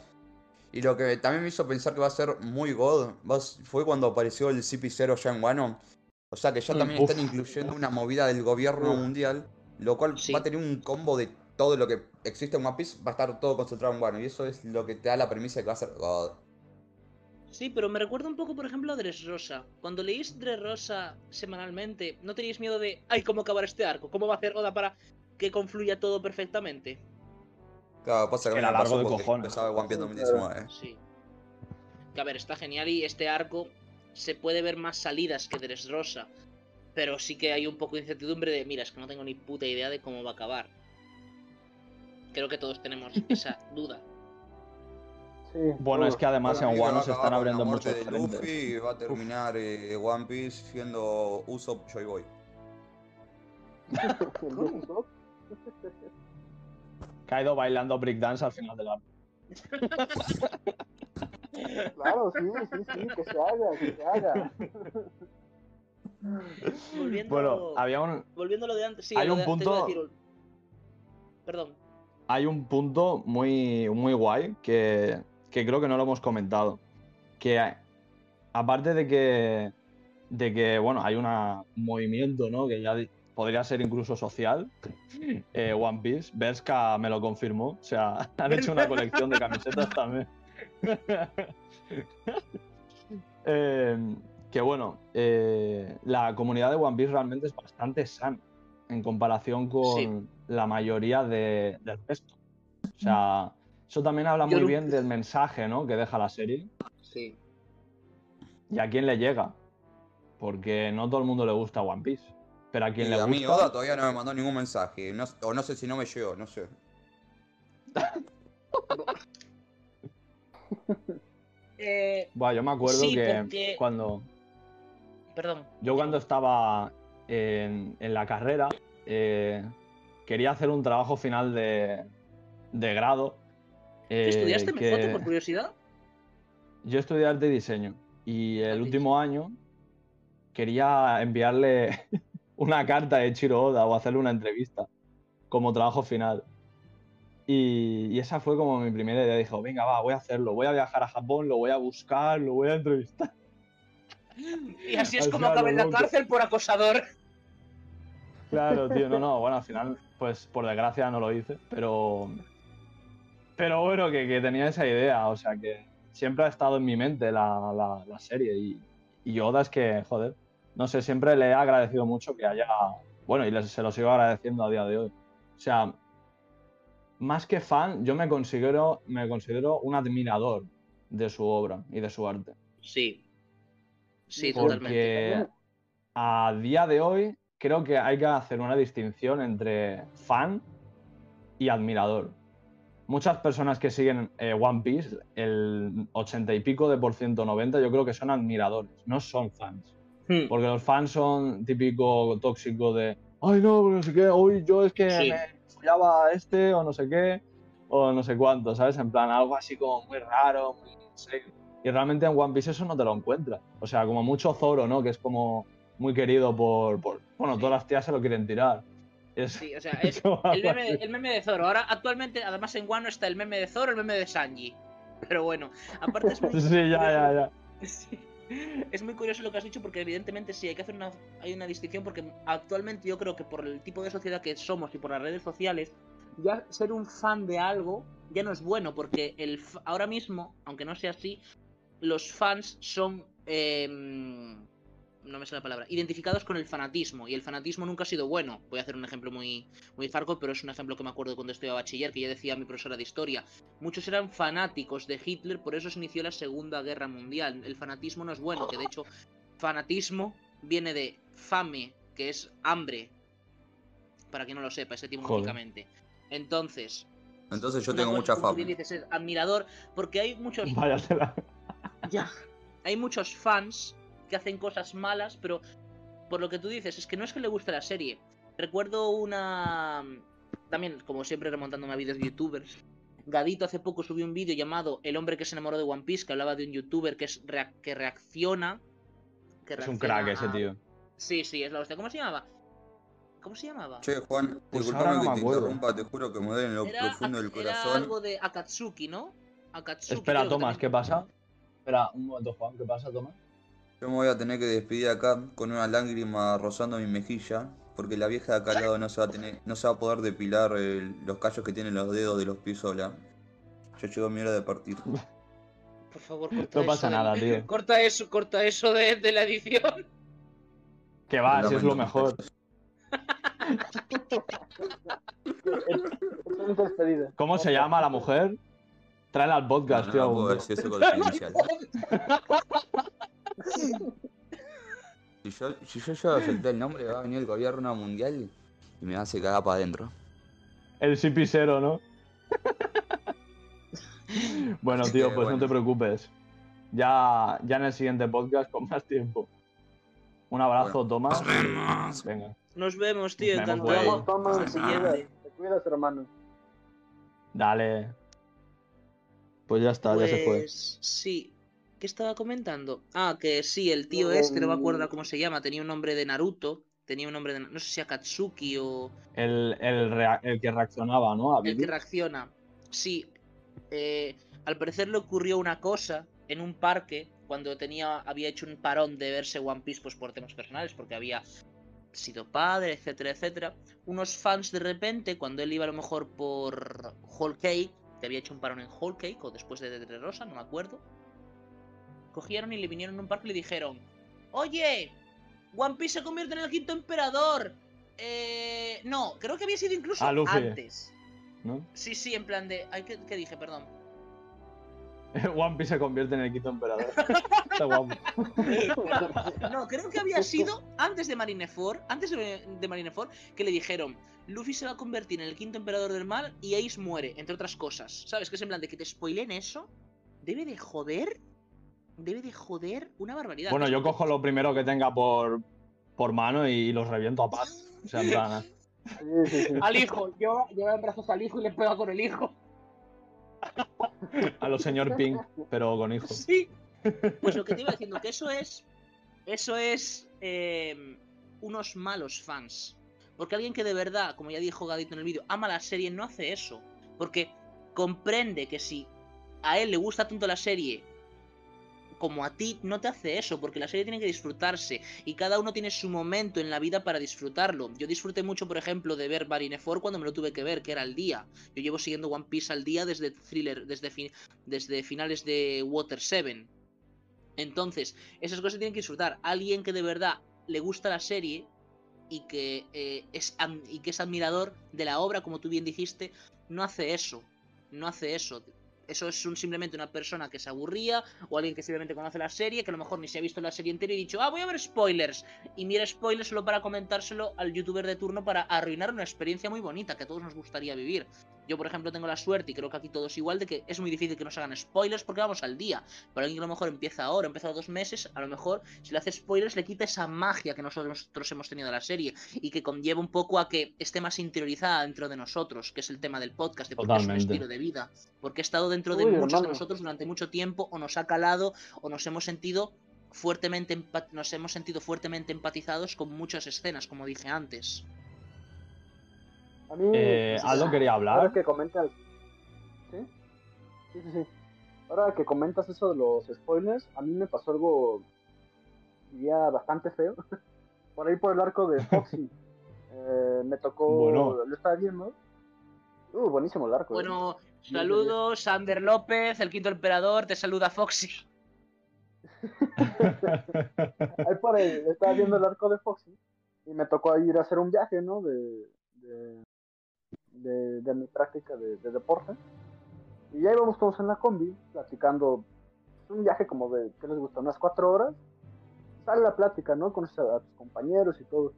Y lo que también me hizo pensar que va a ser muy god fue cuando apareció el CP0 ya en Wano. O sea que ya Mm, también uf. están incluyendo una movida del gobierno Uf. mundial, lo cual Sí. va a tener un combo de todo lo que existe en One Piece, va a estar todo concentrado en Wano. Y eso es lo que te da la premisa de que va a ser god. Sí, pero me recuerda un poco, por ejemplo, a Dressrosa. Cuando leís Dressrosa semanalmente, ¿no tenéis miedo de, ay, cómo acabar este arco? ¿Cómo va a hacer Oda para que confluya todo perfectamente? Claro, pasa que Era largo de cojones. One Piece Sí, 2019. Sí. Que a ver, está genial y este arco se puede ver más salidas que Dressrosa. Pero sí que hay un poco de incertidumbre de, mira, es que no tengo ni puta idea de cómo va a acabar. Creo que todos tenemos esa duda. Sí, Bueno, es que además en Wano se están la abriendo muchos de frentes. Luffy y va a terminar eh, One Piece siendo Usopp Joy Boy. Kaido bailando breakdance al final del arco. Claro, sí, sí, sí, que se haga, que se haga. Volviendo, Bueno, había un, volviendo a lo de antes. Sí, hay un de- punto- decir Perdón. Hay un punto muy, muy guay que, que creo que no lo hemos comentado. Que aparte de que, de que bueno, hay una, un movimiento, ¿no? Que ya podría ser incluso social. eh, One Piece, Berska me lo confirmó. O sea, han hecho una colección de camisetas también. Eh, que bueno, eh, la comunidad de One Piece realmente es bastante sana en comparación con Sí. La mayoría de- del resto. O sea, eso también habla muy no- bien del mensaje ¿no? que deja la serie Sí. y a quién le llega. Porque no todo el mundo le gusta One Piece. Pero a quien Y le a mí gusta. Oda todavía no me mandó ningún mensaje. no- o no sé si no me llegó, no sé. Eh, Buah, yo me acuerdo Sí, que porque- cuando. perdón. Yo cuando estaba en, en la carrera, eh, quería hacer un trabajo final de, de grado. ¿Qué eh, estudiaste, que- Mejote, por curiosidad? Yo estudié arte y diseño y el último año quería enviarle una carta de Chiro Oda o hacerle una entrevista como trabajo final. Y, y esa fue como mi primera idea. Dijo, venga, va, voy a hacerlo. Voy a viajar a Japón, lo voy a buscar, lo voy a entrevistar. Y así es Al como acaba en la cárcel por acosador. Claro, tío, no, no, bueno, al final, pues por desgracia no lo hice, pero. Pero bueno, que, que tenía esa idea, o sea que siempre ha estado en mi mente la, la- la serie y, y Oda es que, joder, no sé, siempre le he agradecido mucho que haya. Bueno, y les- se lo sigo agradeciendo a día de hoy. O sea, más que fan, yo me considero, me considero un admirador de su obra y de su arte. Sí. Sí, Porque- totalmente. Porque a día de hoy creo que hay que hacer una distinción entre fan y admirador. Muchas personas que siguen eh, One Piece, el 80 y pico de por ciento, 90, yo creo que son admiradores, no son fans. Hmm. Porque los fans son típico tóxico de, ay no, no sé qué, hoy yo es que Sí. me follaba a este o no sé qué, o no sé cuánto, ¿sabes? En plan, algo así como muy raro, muy. Y realmente en One Piece eso no te lo encuentras. O sea, como mucho Zoro, ¿no? Que es como muy querido por, por- bueno, todas las tías se lo quieren tirar. Es, Sí, o sea, es el meme, el meme de Zoro. Ahora, actualmente, además en Wano está el meme de Zoro, el meme de Sanji. Pero bueno, aparte es muy Sí, ya, ya, ya. Sí. Es muy curioso lo que has dicho porque evidentemente sí hay que hacer una hay una distinción porque actualmente yo creo que por el tipo de sociedad que somos y por las redes sociales ya ser un fan de algo ya no es bueno porque el ahora mismo aunque no sea así los fans son em, no me sale la palabra identificados con el fanatismo y el fanatismo nunca ha sido bueno voy a hacer un ejemplo muy muy farco pero es un ejemplo que me acuerdo cuando estudiaba bachiller que ya decía mi profesora de historia Muchos eran fanáticos de Hitler, por eso se inició la Segunda Guerra Mundial. El fanatismo no es bueno, que de hecho fanatismo viene de fame, que es hambre. Para quien no lo sepa, es etimológicamente. Entonces, Entonces yo tengo mucha fama. dices, es admirador, porque hay muchos Váyatela. ya. Hay muchos fans que hacen cosas malas, pero por lo que tú dices, es que no es que le guste la serie. Recuerdo una. También, como siempre, remontándome a vídeos de youtubers. Gadito hace poco subió un vídeo llamado El hombre que se enamoró de One Piece, que hablaba de un youtuber que, es rea- que reacciona. que Es un crack ese tío. Sí, sí, es la hostia. ¿Cómo se llamaba? ¿Cómo se llamaba? Che, Juan, Pues disculpame no que me te acuerdo. interrumpa, te juro que me duele en lo era, profundo del era corazón. algo de Akatsuki, ¿no? Akatsuki. Espera, Tomás, también- ¿qué pasa? Espera, un momento, Juan, ¿qué pasa, Tomás? Yo me voy a tener que despedir acá con una lágrima rozando mi mejilla, porque la vieja de acá al lado no se va a tener, no se va a poder depilar el- los callos que tienen los dedos de los pies sola. Ya llegó mi hora de partir. Por favor, corta No pasa eso de- nada, tío. Corta eso, corta eso de, de la edición. Que va, si es lo mejor. ¿Cómo se llama la mujer? Tráela al No, podcast, no, tío. no puedo decir eso confidencial. Si yo, si yo llego a aceptar el nombre, va a venir el gobierno mundial y me hace cagar para adentro. El CP0, ¿no? Bueno, tío, pues no te preocupes. Ya, ya en el siguiente podcast con más tiempo. Un abrazo, Bueno, Tomás. nos vemos. Venga, Nos vemos, tío, Nos vemos, te cuidas, te cuidas, hermano. dale. Pues ya está, ya se fue. Pues sí. ¿Qué estaba comentando? Ah, que sí, el tío Lo este, no me acuerdo cómo se llama, tenía un nombre de Naruto, tenía un nombre de... No sé si Akatsuki o... El, el, que reaccionaba, ¿no? A El que reacciona. Sí. eh, al parecer le ocurrió una cosa en un parque cuando tenía había hecho un parón de verse One Piece pues por temas personales porque había sido padre, etcétera, etcétera. Unos fans de repente cuando él iba a lo mejor por Whole Cake, que había hecho un parón en Whole Cake o después de Dre Rosa, no me acuerdo. Cogieron y le vinieron a un parque y le dijeron, "Oye, One Piece se convierte en el quinto emperador." Eh, no, creo que había sido incluso Ah, antes. ¿no? Sí, sí, en plan de. Ay, ¿qué, qué dije? Perdón. One Piece se convierte en el quinto emperador. Está guapo. No, creo que había sido antes de Marineford, antes de, de Marineford, que le dijeron, Luffy se va a convertir en el quinto emperador del mal y Ace muere, entre otras cosas. ¿Sabes? Que es en plan de que te spoilen eso. Debe de joder. Debe de joder una barbaridad. Bueno, yo cojo lo primero que tenga por, por mano y los reviento a paz. O sea, en plan. Al hijo, yo llevo en brazos al hijo y le pego con el hijo. a los señor Pink, pero con hijos. Sí. Pues lo que te iba diciendo, que eso es. Eso es. eh, unos malos fans. Porque alguien que de verdad, como ya dijo Gadito en el vídeo, ama la serie, no hace eso. Porque comprende que si a él le gusta tanto la serie como a ti, no te hace eso, porque la serie tiene que disfrutarse y cada uno tiene su momento en la vida para disfrutarlo. Yo disfruté mucho, por ejemplo, de ver Marineford cuando me lo tuve que ver, que era al día. Yo llevo siguiendo One Piece al día desde Thriller, desde, fin- desde finales de Water 7. Entonces, esas cosas tienen que disfrutar. Alguien que de verdad le gusta la serie y que, eh, es, y que es admirador de la obra, como tú bien dijiste, no hace eso. No hace eso. Eso es simplemente una persona que se aburría o alguien que simplemente conoce la serie, que a lo mejor ni se ha visto la serie entera y ha dicho, ah, voy a ver spoilers. Y mira spoilers solo para comentárselo al youtuber de turno para arruinar una experiencia muy bonita que a todos nos gustaría vivir. Yo, por ejemplo, tengo la suerte, y creo que aquí todos igual, de que es muy difícil que nos hagan spoilers porque vamos al día. Pero alguien que a lo mejor empieza ahora, empieza a dos meses, a lo mejor si le hace spoilers le quita esa magia que nosotros, nosotros hemos tenido de la serie y que conlleva un poco a que esté más interiorizada dentro de nosotros, que es el tema del podcast, de por qué es un estilo de vida. Porque ha estado dentro de Uy, muchos de nosotros durante mucho tiempo o nos ha calado o nos hemos sentido fuertemente empa- nos hemos sentido fuertemente empatizados con muchas escenas, como dije antes. A mí, Eh, Aldo quería ahora hablar. que comentas. ¿Sí? Sí, sí, sí. Ahora que comentas eso de los spoilers, a mí me pasó algo. diría bastante feo. por ahí por el arco de Foxy. Eh, me tocó. Bueno. Lo estaba viendo. Uh, buenísimo el arco. ¿eh? Bueno, saludos, Sander López, el quinto emperador, te saluda Foxy. Ahí por ahí estaba viendo el arco de Foxy y me tocó ir a hacer un viaje, ¿no? De, de, de, de mi práctica de, de deporte. Y ya íbamos todos en la combi, platicando. Un viaje como de, ¿qué les gusta? Unas cuatro horas. Sale la plática, ¿no? Conoces a, a tus compañeros y todo.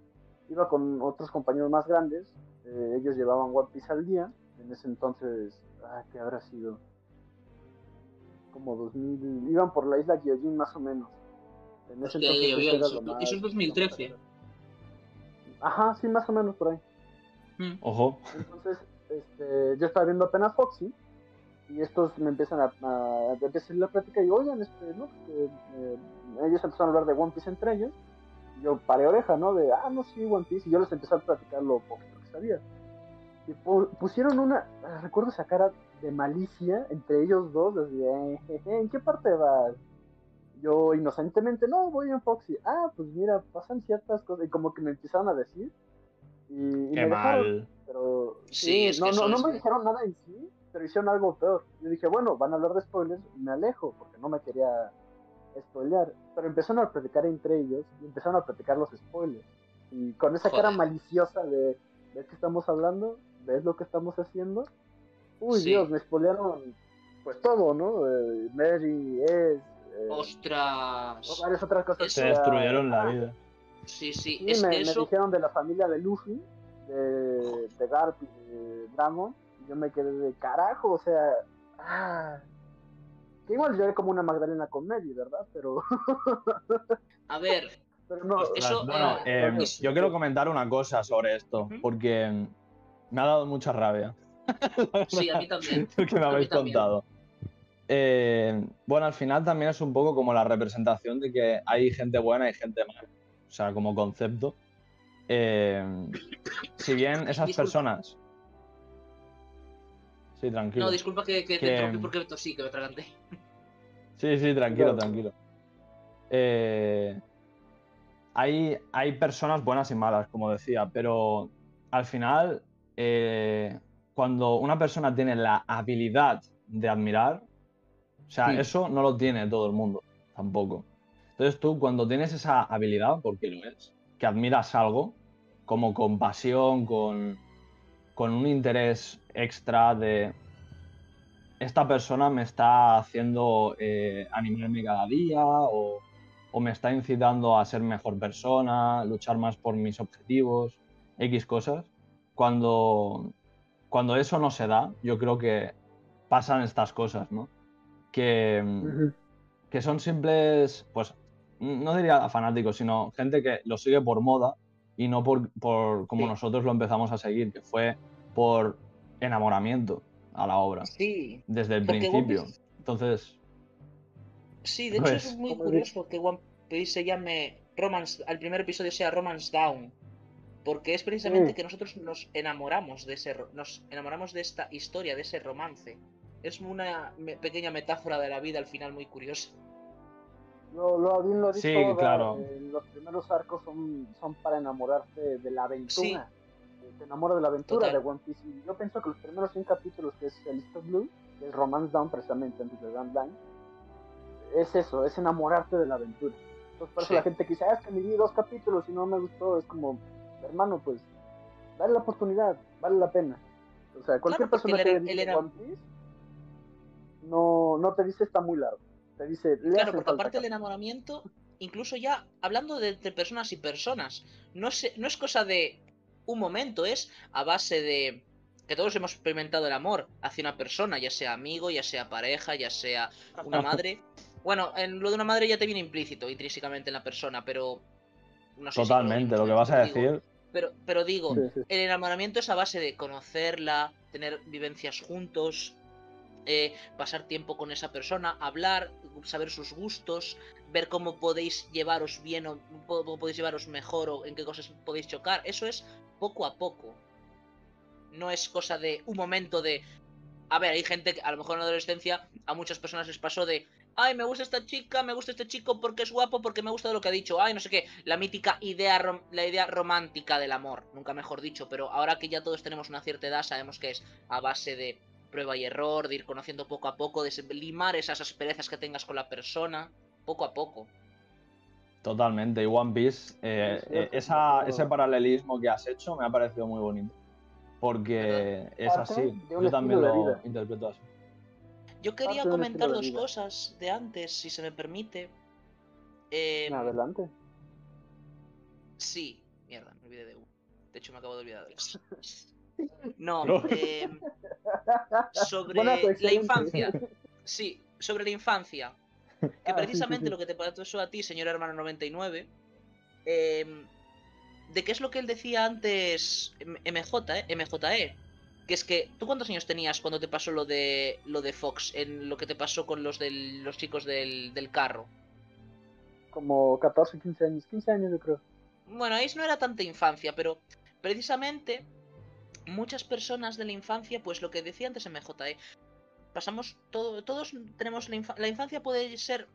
Iba con otros compañeros más grandes. eh, ellos llevaban One Piece al día. En ese entonces, ah, ¿qué habrá sido? Como 2000. Iban por la isla Gyojin más o menos. En ese entonces eso es 2013. Ajá, sí, más o menos por ahí. Mm. Ojo. Entonces, este, yo estaba viendo apenas Foxy y estos me empiezan a, a, a empezar la plática y oigan, este, ¿no? Que, eh, ellos empezaron a hablar de One Piece entre ellos. Y yo paré oreja, ¿no? De, ah, no, sí, One Piece. Y yo les empecé a platicar lo poquito que sabía. Y pu- pusieron una, recuerdo esa cara de malicia entre ellos dos, así, de, "Jeje, ¿en qué parte vas? Yo inocentemente, no, voy en Foxy. Ah, pues mira, pasan ciertas cosas. Y como que me empezaron a decir. Y, y Qué me dejaron, mal. pero Sí, es no, que no, no es- me dijeron nada en sí, pero hicieron algo peor. Yo dije, bueno, van a hablar de spoilers, y me alejo, porque no me quería spoilear. Pero empezaron a platicar entre ellos y empezaron a platicar los spoilers. Y con esa cara maliciosa de, ¿ves que estamos hablando? ¿Ves lo que estamos haciendo? Uy, Sí. Dios, me spoilearon pues todo, ¿no? Eh, Mary, es... eh, Ostras. varias otras cosas. Destruyeron la vida. Sí, sí, es me, que me eso. dijeron de la familia de Luffy, de, de Garp y de Dragon. Y yo me quedé de carajo, o sea. ah, Que igual yo como una Magdalena con Mary, ¿verdad? Pero, A ver, pero no. Eso, bueno, eh, eh, es- yo quiero comentar una cosa sobre esto, porque me ha dado mucha rabia. sí, a mí también. lo que me habéis contado. Eh, bueno, al final también es un poco como la representación de que hay gente buena y gente mala. O sea, como concepto. Eh, si bien esas Disculpa. personas. Sí, tranquilo. No, disculpa que, que te interrumpí porque tosí, que me atraganté. Sí, sí, tranquilo, tranquilo. Eh, hay, hay personas buenas y malas, como decía, pero al final, eh, cuando una persona tiene la habilidad de admirar, o sea, eso no lo tiene todo el mundo, tampoco. Entonces tú, cuando tienes esa habilidad, porque lo es, que admiras algo, como con pasión, con, con un interés extra de esta persona me está haciendo eh, animarme cada día o, o me está incitando a ser mejor persona, luchar más por mis objetivos, X cosas. Cuando, cuando eso no se da, yo creo que pasan estas cosas, ¿no? Que, que son simples, pues, no diría fanáticos, sino gente que lo sigue por moda y no por, por como Sí. nosotros lo empezamos a seguir, que fue por enamoramiento a la obra, Sí, desde el principio. Piece- Entonces, sí, de hecho Pues, es muy curioso que One Piece se llame Romance, al primer episodio sea Romance Down. Porque es precisamente Sí. que nosotros nos enamoramos de ese nos enamoramos de esta historia, de ese romance. Es una me- pequeña metáfora de la vida al final muy curiosa. Lo, lo, bien lo dicho Sí, claro. eh, los primeros arcos son, son para enamorarse de la aventura. Sí. Eh, Te enamora de la aventura Total. de One Piece. Y yo pienso que los primeros 100 capítulos, que es el East of Blue, que es Romance Down precisamente antes de Grand Line, es eso, es enamorarte de la aventura. Entonces, por eso Sí. la gente que dice, ah, es que me vi dos capítulos y no me gustó, es como, hermano, pues, dale la oportunidad, vale la pena. O sea, cualquier porque persona que era- One Piece no, no te dice está muy largo. Te dice, Claro, porque aparte del capítulos". enamoramiento, incluso ya hablando de, de personas y personas, no, se- no es cosa de un momento, es a base de que todos hemos experimentado el amor hacia una persona, ya sea amigo, ya sea pareja, ya sea una madre. Bueno, en lo de una madre ya te viene implícito intrínsecamente en la persona, pero no sé si totalmente, lo que vas a digo, decir, Pero, pero digo, Sí, sí. el enamoramiento es a base de conocerla, tener vivencias juntos, pasar tiempo con esa persona, hablar, saber sus gustos, ver cómo podéis llevaros bien o cómo podéis llevaros mejor o en qué cosas podéis chocar. Eso es poco a poco. No es cosa de un momento de... A ver, hay gente que a lo mejor en la adolescencia a muchas personas les pasó de... Ay, me gusta esta chica, me gusta este chico porque es guapo, porque me gusta lo que ha dicho. Ay, no sé qué. La mítica idea, la idea romántica del amor. Nunca mejor dicho. Pero ahora que ya todos tenemos una cierta edad, sabemos que es a base de prueba y error, de ir conociendo poco a poco, de limar esas asperezas que tengas con la persona, poco a poco. totalmente. Y One Piece, eh, Sí, sí, eh, sí, esa- sí. ese paralelismo que has hecho me ha parecido muy bonito. Porque es Parte así, yo también lo interpreto así. Yo quería Parte comentar dos vida. cosas de antes, si se me permite. Eh, Adelante. Sí, mierda, me olvidé de uno. De hecho, me acabo de olvidar de dos. No, No. eh, sobre la infancia. Sí, sobre la infancia. Que Ah, sí, sí, precisamente sí. lo que te pasó a ti, señor hermano 99, eh, de qué es lo que él decía antes, M- MJ, ¿eh? MJE. Que es que, ¿tú cuántos años tenías cuando te pasó lo de lo de Fox, en lo que te pasó con los del, los chicos del, del carro? Como 14, 15 años. 15 años yo creo. Bueno, ahí no era tanta infancia, pero precisamente muchas personas de la infancia, pues lo que decía antes MJE, pasamos todo, todos tenemos la, la infancia puede ser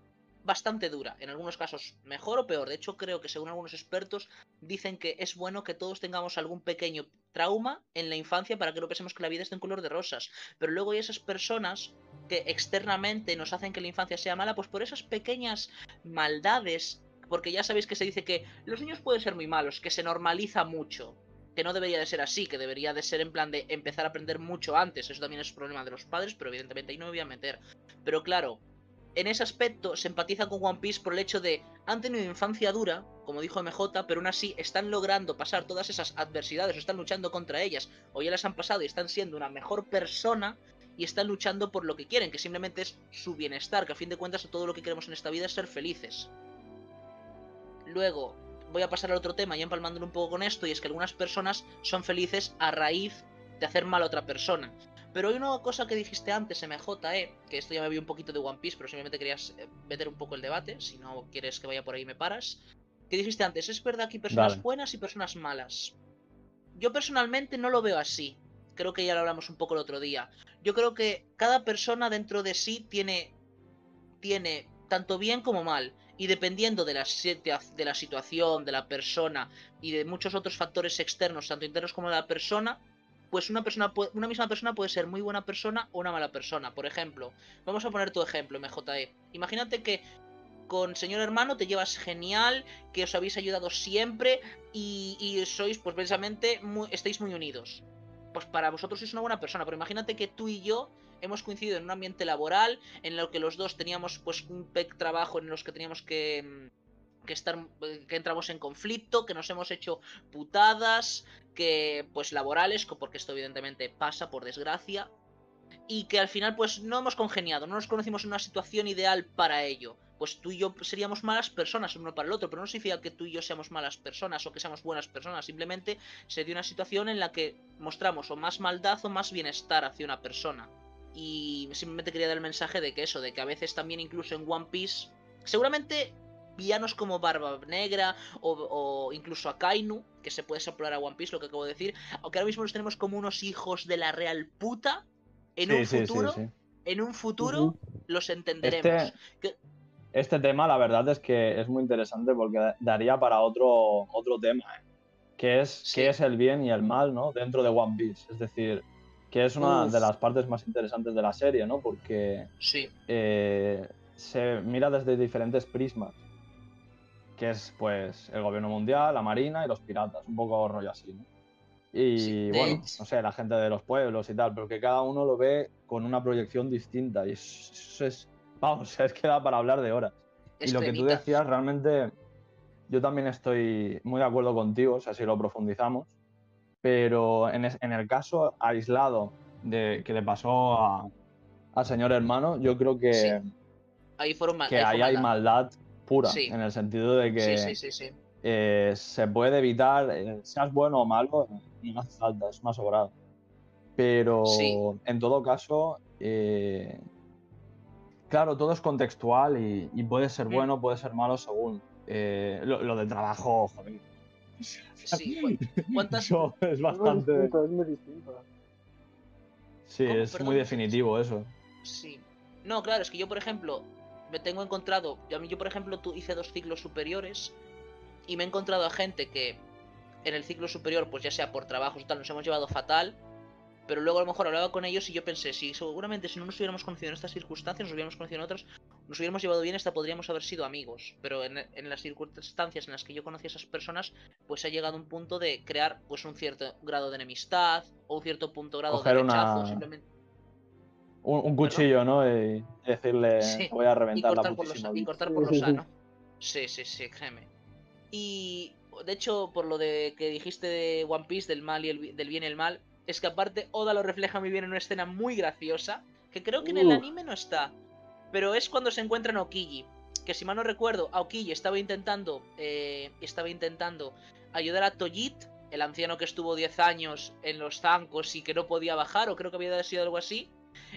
bastante dura, en algunos casos mejor o peor. De hecho, creo que según algunos expertos dicen que es bueno que todos tengamos algún pequeño trauma en la infancia para que no pensemos que la vida está en color de rosas. Pero luego hay esas personas que externamente nos hacen que la infancia sea mala, pues por esas pequeñas maldades porque ya sabéis que se dice que los niños pueden ser muy malos, que se normaliza mucho, que no debería de ser así, que debería de ser en plan de empezar a aprender mucho antes, eso también es problema de los padres, pero evidentemente ahí no me voy a meter. Pero claro, en ese aspecto se empatiza con One Piece por el hecho de han tenido infancia dura, como dijo MJ, pero aún así están logrando pasar todas esas adversidades, o están luchando contra ellas, o ya las han pasado y están siendo una mejor persona, y están luchando por lo que quieren, que simplemente es su bienestar, que a fin de cuentas todo lo que queremos en esta vida es ser felices. Luego, voy a pasar al otro tema, ya empalmándolo un poco con esto, y es que algunas personas son felices a raíz de hacer mal a otra persona. Pero hay una cosa que dijiste antes, MJE, que esto ya me vi un poquito de One Piece, pero simplemente querías eh, meter un poco el debate, si no quieres que vaya por ahí me paras. Que dijiste antes, es verdad que hay personas Dale. buenas y personas malas. Yo personalmente no lo veo así. Creo que ya lo hablamos un poco el otro día. Yo creo que cada persona dentro de sí tiene, tiene tanto bien como mal. Y dependiendo de la, de la situación, de la persona y de muchos otros factores externos, tanto internos como de la persona, pues una persona una misma persona puede ser muy buena persona o una mala persona. Por ejemplo, vamos a poner tu ejemplo, MJE. Imagínate que con señor hermano te llevas genial, que os habéis ayudado siempre y, y sois, pues precisamente, muy, estáis muy unidos. Pues para vosotros sois una buena persona, pero imagínate que tú y yo hemos coincidido en un ambiente laboral en el que los dos teníamos pues un pec trabajo en los que teníamos que, mm, que estar eh, que entramos en conflicto, que nos hemos hecho putadas, que pues laborales, porque esto evidentemente pasa por desgracia, y que al final pues no hemos congeniado, no nos conocimos en una situación ideal para ello. Pues tú y yo seríamos malas personas uno para el otro, pero no significa que tú y yo seamos malas personas o que seamos buenas personas, simplemente se dio una situación en la que mostramos o más maldad o más bienestar hacia una persona. Y simplemente quería dar el mensaje de que eso, de que a veces también incluso en One Piece, seguramente villanos como Barba Negra o, o incluso a Kainu, que se puede soplar a One Piece, lo que acabo de decir, aunque ahora mismo los tenemos como unos hijos de la real puta, en Sí, un sí, futuro, sí. en un futuro los entenderemos. Este, Que- este tema, la verdad es que es muy interesante porque daría para otro, otro tema, ¿eh? que es Sí. qué es el bien y el mal ¿no? dentro de One Piece. Es decir, que es una Uf. de las partes más interesantes de la serie, ¿no? porque Sí, eh, se mira desde diferentes prismas, que es pues el gobierno mundial, la marina y los piratas, un poco rollo así. ¿no? Y Sí, bueno, hecho- no sé, la gente de los pueblos y tal, pero que cada uno lo ve con una proyección distinta y eso eso es, vamos, es que da para hablar de horas. es y lo que tú decías, realmente, yo también estoy muy de acuerdo contigo, o sea, si lo profundizamos, pero en, es- en el caso aislado de que le pasó a, al señor hermano, yo creo que, Sí. Ahí fueron que ahí fue ahí hay maldad. pura, Sí. en el sentido de que Sí, eh, se puede evitar, eh, seas bueno o malo, no hace falta, es una sobrada. Pero en todo caso, eh, claro, todo es contextual y, y puede ser Mm. bueno, puede ser malo según. eh, lo, lo de trabajo, joder. Sí, cu- ¿cuántas- Eso es Es muy bastante. distinto, es muy distinto. Sí, ¿Cómo? es Perdón, muy ¿qué definitivo eso. Sí. No, claro, es que yo, por ejemplo, me tengo encontrado. Yo, a mí- yo por ejemplo, tú hice dos ciclos superiores y me he encontrado a gente que en el ciclo superior, pues ya sea por trabajos o tal, nos hemos llevado fatal. Pero luego a lo mejor hablaba con ellos y yo pensé, si seguramente si no nos hubiéramos conocido en estas circunstancias, nos hubiéramos conocido en otras, nos hubiéramos llevado bien, hasta podríamos haber sido amigos. Pero en, en las circunstancias en las que yo conocí a esas personas, pues ha llegado un punto de crear pues un cierto grado de enemistad o un cierto punto grado Coger de una- rechazo. Simplemente Un, un cuchillo, ¿no? Y decirle, Sí, voy a y reventar la cortar por putísima sa- y vida". cortar por lo sano. Sí, sí, sí, créeme. Y de hecho, por lo de que dijiste de One Piece, del mal y el, del bien y el mal, es que aparte Oda lo refleja muy bien en una escena muy graciosa, que creo que en el anime no está, pero es cuando se encuentran a Okiji, que si mal no recuerdo, Aokiji estaba intentando, eh, estaba intentando ayudar a Tojit, el anciano que estuvo 10 años en los zancos y que no podía bajar, o creo que había sido algo así,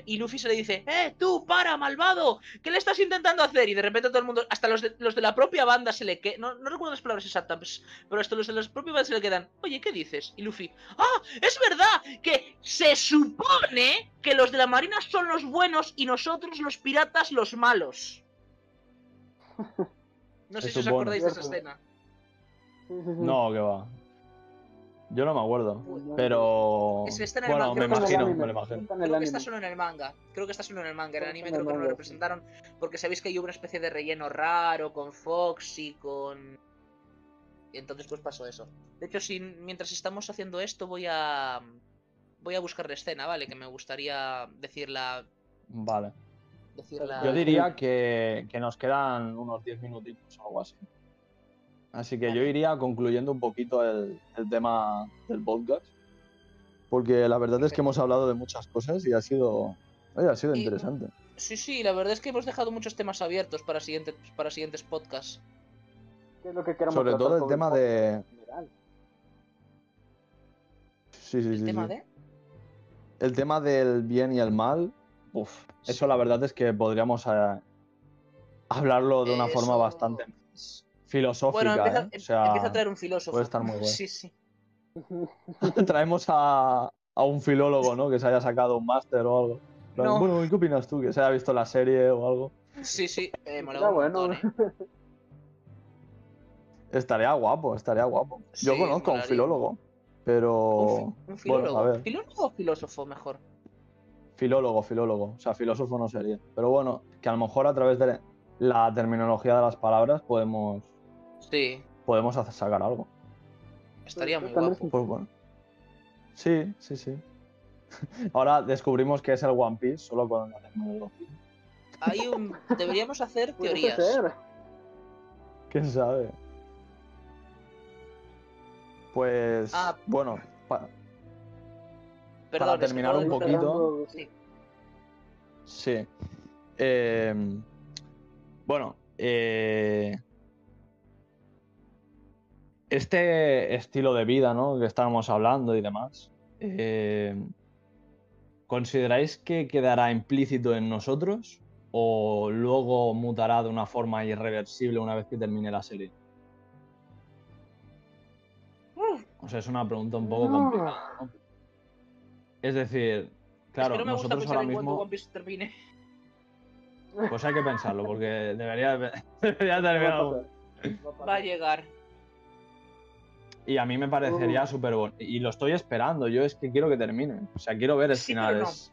y Luffy se le dice, ¡Eh, tú, para, malvado! ¿Qué le estás intentando hacer? Y de repente todo el mundo, hasta los de, los de la propia banda se le quedan, no, no recuerdo las palabras exactas, pero hasta los de la propia banda se le quedan, oye, ¿qué dices? Y Luffy, ¡ah! Es verdad que se supone que los de la marina son los buenos y nosotros los piratas los malos. No sé si os acordáis de esa escena. No, que va. Yo no me acuerdo. Pero. Es que está en el Bueno, manga, me imagino, anime, me lo imagino. Creo que está solo en el manga. Creo que está solo en el manga. En el anime creo que no lo representaron. Porque sabéis que hay una especie de relleno raro con Fox y con. Y entonces pues pasó eso. De hecho, si mientras estamos haciendo esto voy a. Voy a buscar la escena, ¿vale? Que me gustaría decirla. Vale. decirla... Yo diría que, que nos quedan unos 10 minutitos o algo así. Así que yo iría concluyendo un poquito el, el tema del podcast. Porque la verdad es que hemos hablado de muchas cosas y ha sido Oye, ha sido Y- interesante. Sí, sí, la verdad es que hemos dejado muchos temas abiertos para siguientes, para siguientes podcasts. ¿Qué es lo que queremos Sobre todo el tema de-? Sí, sí, El sí. tema sí. de... El tema del bien y el mal, uf, eso la verdad es que podríamos eh, hablarlo de una forma bastante más filosófica. Bueno, empieza, ¿eh? O em- sea, empieza a traer un filósofo. puede estar muy guay. Sí, sí. traemos a, a un filólogo, ¿no? Que se haya sacado un máster o algo. Plan, No. Bueno, ¿y ¿qué opinas tú? Que se haya visto la serie o algo. Sí, sí. Eh, bueno. montón, ¿eh? Estaría guapo, estaría guapo. Yo conozco a un filólogo, pero... Un, fi- un bueno, filólogo. a ver. ¿Filólogo o filósofo mejor? Filólogo, filólogo. O sea, filósofo no sería. Pero bueno, que a lo mejor a través de la terminología de las palabras podemos, Sí, podemos hacer- sacar algo. estaría Pues, muy guapo. Pues bueno. Sí, sí, sí. Ahora descubrimos que es el One Piece solo con la terminología. Hay un... Deberíamos hacer teorías. ser. ¿Quién sabe? Pues Ah. bueno, pa- Perdón, para es que terminar un poquito. Sí. Eh, bueno, eh, este estilo de vida, ¿no? Que estábamos hablando y demás. eh, ¿Consideráis que quedará implícito en nosotros o luego mutará de una forma irreversible una vez que termine la serie? O sea, es una pregunta un poco No. complicada. ¿no? Es decir, claro, es que no me gusta nosotros pensar ahora mismo, One Piece termine. pues hay que pensarlo, porque debería, debería terminar. Va a llegar. Y a mí me parecería Uh. súper bueno. Y lo estoy esperando, yo es que quiero que termine. O sea, quiero ver el Sí, final. pero no. es-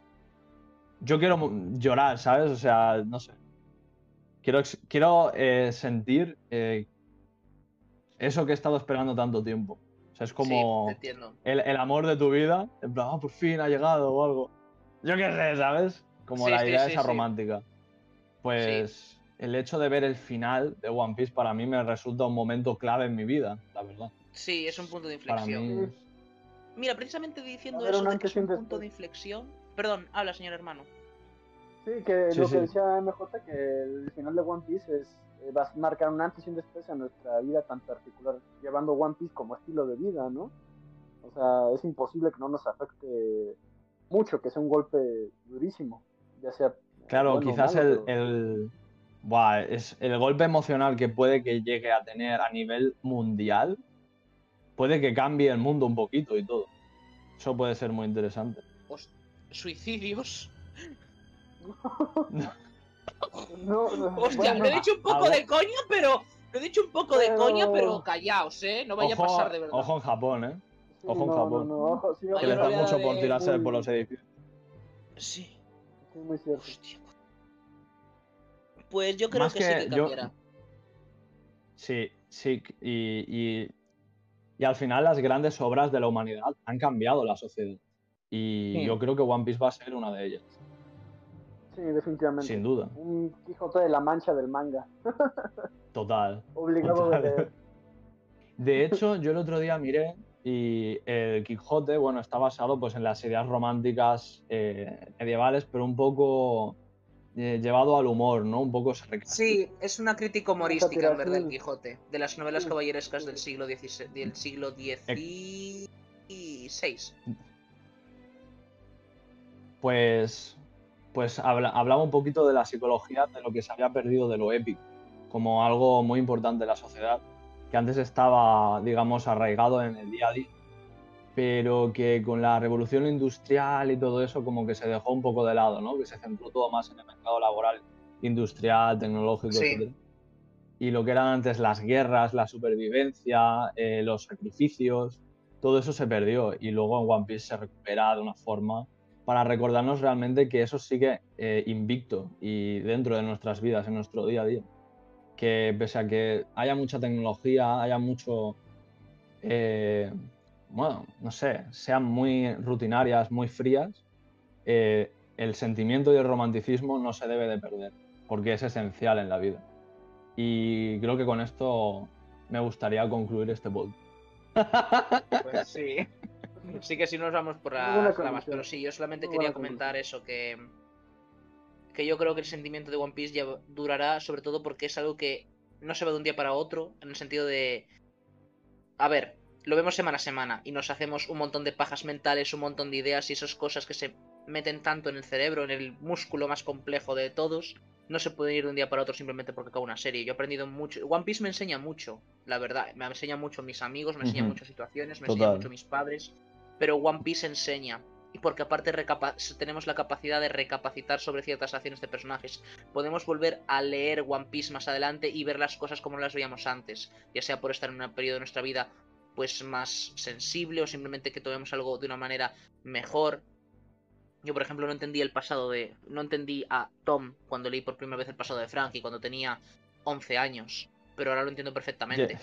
Yo quiero llorar, ¿sabes? O sea, no sé. Quiero, quiero eh, sentir eh, eso que he estado esperando tanto tiempo. O sea, es como Sí, el, el amor de tu vida. En plan, "Ah, por fin ha llegado o algo. Yo qué sé, ¿sabes? Como Sí, la idea esa romántica. Pues el hecho de ver el final de One Piece para mí me resulta un momento clave en mi vida, la verdad. Sí, es un punto de inflexión. mí. Mira, precisamente diciendo eso de que es un un punto después. de inflexión. Perdón, habla, señor hermano. Sí, que Sí, lo sí. que decía MJ, que el final de One Piece es, eh, va a marcar un antes y un después en nuestra vida tan particular, llevando One Piece como estilo de vida, ¿no? O sea, es imposible que no nos afecte mucho, que sea un golpe durísimo, ya sea... Claro, bueno quizás malo, el, pero- el, buah, es el golpe emocional que puede que llegue a tener a nivel mundial, puede que cambie el mundo un poquito y todo. Eso puede ser muy interesante. Suicidios. No, no, Hostia, bueno, lo he dicho un poco de coña, pero. Lo he dicho un poco de Pero- coña, pero callaos, ¿eh? No vaya ojo, a pasar de verdad. ojo en Japón, ¿eh? ojo en no, Japón. No, no, ojo, sí, Que no da mucho de- por tirarse muy- por los edificios. Sí. sí, muy cierto. Hostia. Pues yo creo Más que, sí que que yo- cambiará. Sí, sí, y, y, y al final las grandes obras de la humanidad han cambiado la sociedad. Y Sí. yo creo que One Piece va a ser una de ellas, Sí, definitivamente. sin duda. Un Quijote de la Mancha del manga, Total. obligado Total. de leer. De hecho, yo el otro día miré y el Quijote, bueno, está basado pues en las ideas románticas eh, medievales, pero un poco eh, llevado al humor, ¿no? Un poco sarcástico. Sí, es una crítica humorística, en verdad, el. Quijote. De las novelas caballerescas del siglo XVI. Del siglo XVI. Pues, pues habla- hablaba un poquito de la psicología, de lo que se había perdido de lo épico, como algo muy importante en la sociedad, que antes estaba, digamos, arraigado en el día a día, pero que con la revolución industrial y todo eso como que se dejó un poco de lado, ¿no? Que se centró todo más en el mercado laboral, industrial, tecnológico, Sí. etc. Y lo que eran antes las guerras, la supervivencia, eh, los sacrificios, todo eso se perdió y luego en One Piece se recupera de una forma para recordarnos realmente que eso sigue eh, invicto y dentro de nuestras vidas, en nuestro día a día. Que pese a que haya mucha tecnología, haya mucho, eh, bueno, no sé, sean muy rutinarias, muy frías, eh, el sentimiento y el romanticismo no se debe de perder, porque es esencial en la vida. Y creo que con esto me gustaría concluir este podcast. Pues sí. Sí que si nos vamos por las ramas, pero sí, yo solamente Muy quería buena comentar eso, que, que yo creo que el sentimiento de One Piece ya durará, sobre todo porque es algo que no se va de un día para otro, en el sentido de... A ver, lo vemos semana a semana y nos hacemos un montón de pajas mentales, un montón de ideas y esas cosas que se meten tanto en el cerebro, en el músculo más complejo de todos, no se pueden ir de un día para otro simplemente porque acaba una serie. Yo he aprendido mucho. One Piece me enseña mucho, la verdad. Me enseña mucho mis amigos, me enseña muchas situaciones, me enseña Total. mucho mis padres. Pero One Piece enseña. Y porque aparte tenemos la capacidad de recapacitar sobre ciertas acciones de personajes. Podemos volver a leer One Piece más adelante y ver las cosas como las veíamos antes. Ya sea por estar en un periodo de nuestra vida pues más sensible o simplemente que tomemos algo de una manera mejor. Yo, por ejemplo, no entendí el pasado de. No entendí a Tom cuando leí por primera vez el pasado de Frankie, cuando tenía 11 años. Pero ahora lo entiendo perfectamente.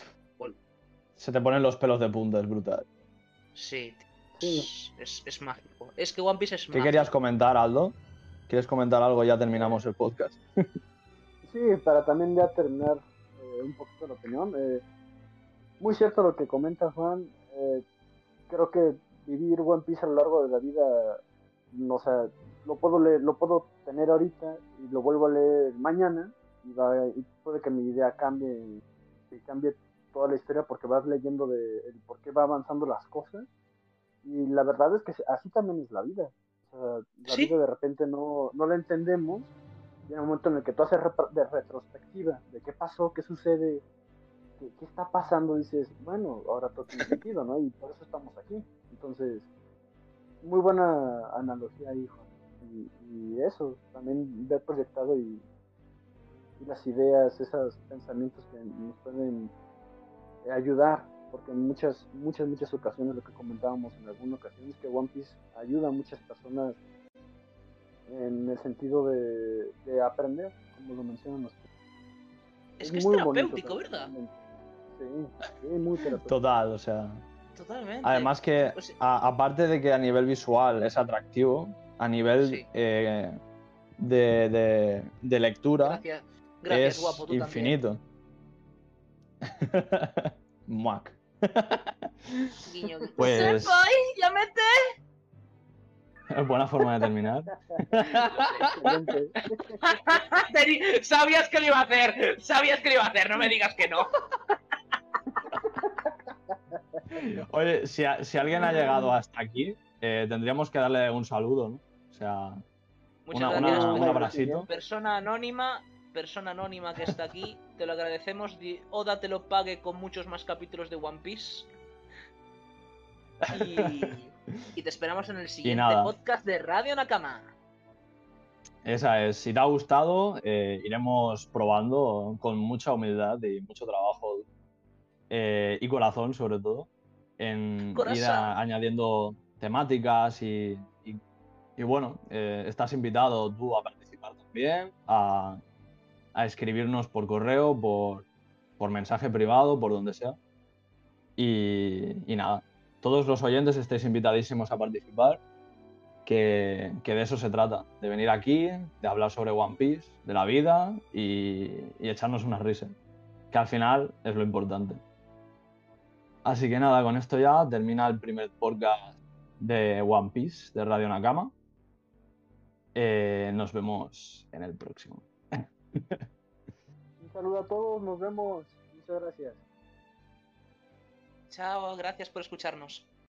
Se te ponen los pelos de punta, es brutal. Sí, Sí. es, es, es mágico. Es que One Piece es ¿Qué mágico. querías comentar, Aldo? ¿Quieres comentar algo? Ya terminamos el podcast. Sí, para también ya terminar eh, un poquito la opinión. eh, muy cierto lo que comenta Juan. eh, creo que vivir One Piece a lo largo de la vida, no, o sea, lo puedo leer, lo puedo tener ahorita y lo vuelvo a leer mañana y, va- y puede que mi idea cambie y cambie toda la historia porque vas leyendo de el por qué va avanzando las cosas y la verdad es que así también es la vida. O sea, la Sí. vida de repente no, no la entendemos y en el momento en el que tú haces de retrospectiva de qué pasó, qué sucede, qué, qué está pasando, dices, bueno, ahora todo tiene sentido, ¿no? Y por eso estamos aquí. Entonces, muy buena analogía ahí, Juan. Y, y eso, también ver proyectado y, y las ideas, esos pensamientos que nos pueden eh, ayudar, porque en muchas, muchas, muchas ocasiones, lo que comentábamos en alguna ocasión, es que One Piece ayuda a muchas personas en el sentido de, de aprender, como lo mencionan los Es que es muy bonito terapéutico, ¿verdad? Sí, sí, muy terapéutico. Total, o sea. Totalmente. Además que, Pues a- aparte de que a nivel visual es atractivo, a nivel Sí. eh, de, de- de lectura Gracias, gracias es guapo, tú también. infinito. Muac. Guiño, guiño. Pues- ¡Senpai! ¡Llámete! Buena forma de terminar. Sabías que lo iba a hacer. Sabías que lo iba a hacer. No me digas que no. Oye, si, a- si alguien ha llegado hasta aquí, eh, tendríamos que darle un saludo, ¿no? O sea, Muchas una- gracias. una- un abracito. Persona anónima, persona anónima que está aquí, te lo agradecemos. Oda te lo pague con muchos más capítulos de One Piece. Y, y te esperamos en el siguiente podcast de Radio Nakama. Esa es. Si te ha gustado, eh, iremos probando con mucha humildad y mucho trabajo eh, y corazón, sobre todo, en ir Corazón. a- añadiendo temáticas y, y- y bueno, eh, estás invitado tú a participar también, a, a escribirnos por correo, por, por mensaje privado, por donde sea. Y, y nada, todos los oyentes estáis invitadísimos a participar que, de eso se trata, de venir aquí, de hablar sobre One Piece, de la vida y, y echarnos unas risas, que al final es lo importante. Así que nada, con esto ya termina el primer podcast de One Piece de Radio Nakama. Eh, nos vemos en el próximo. Un saludo a todos, nos vemos. Muchas gracias. Chao, gracias por escucharnos.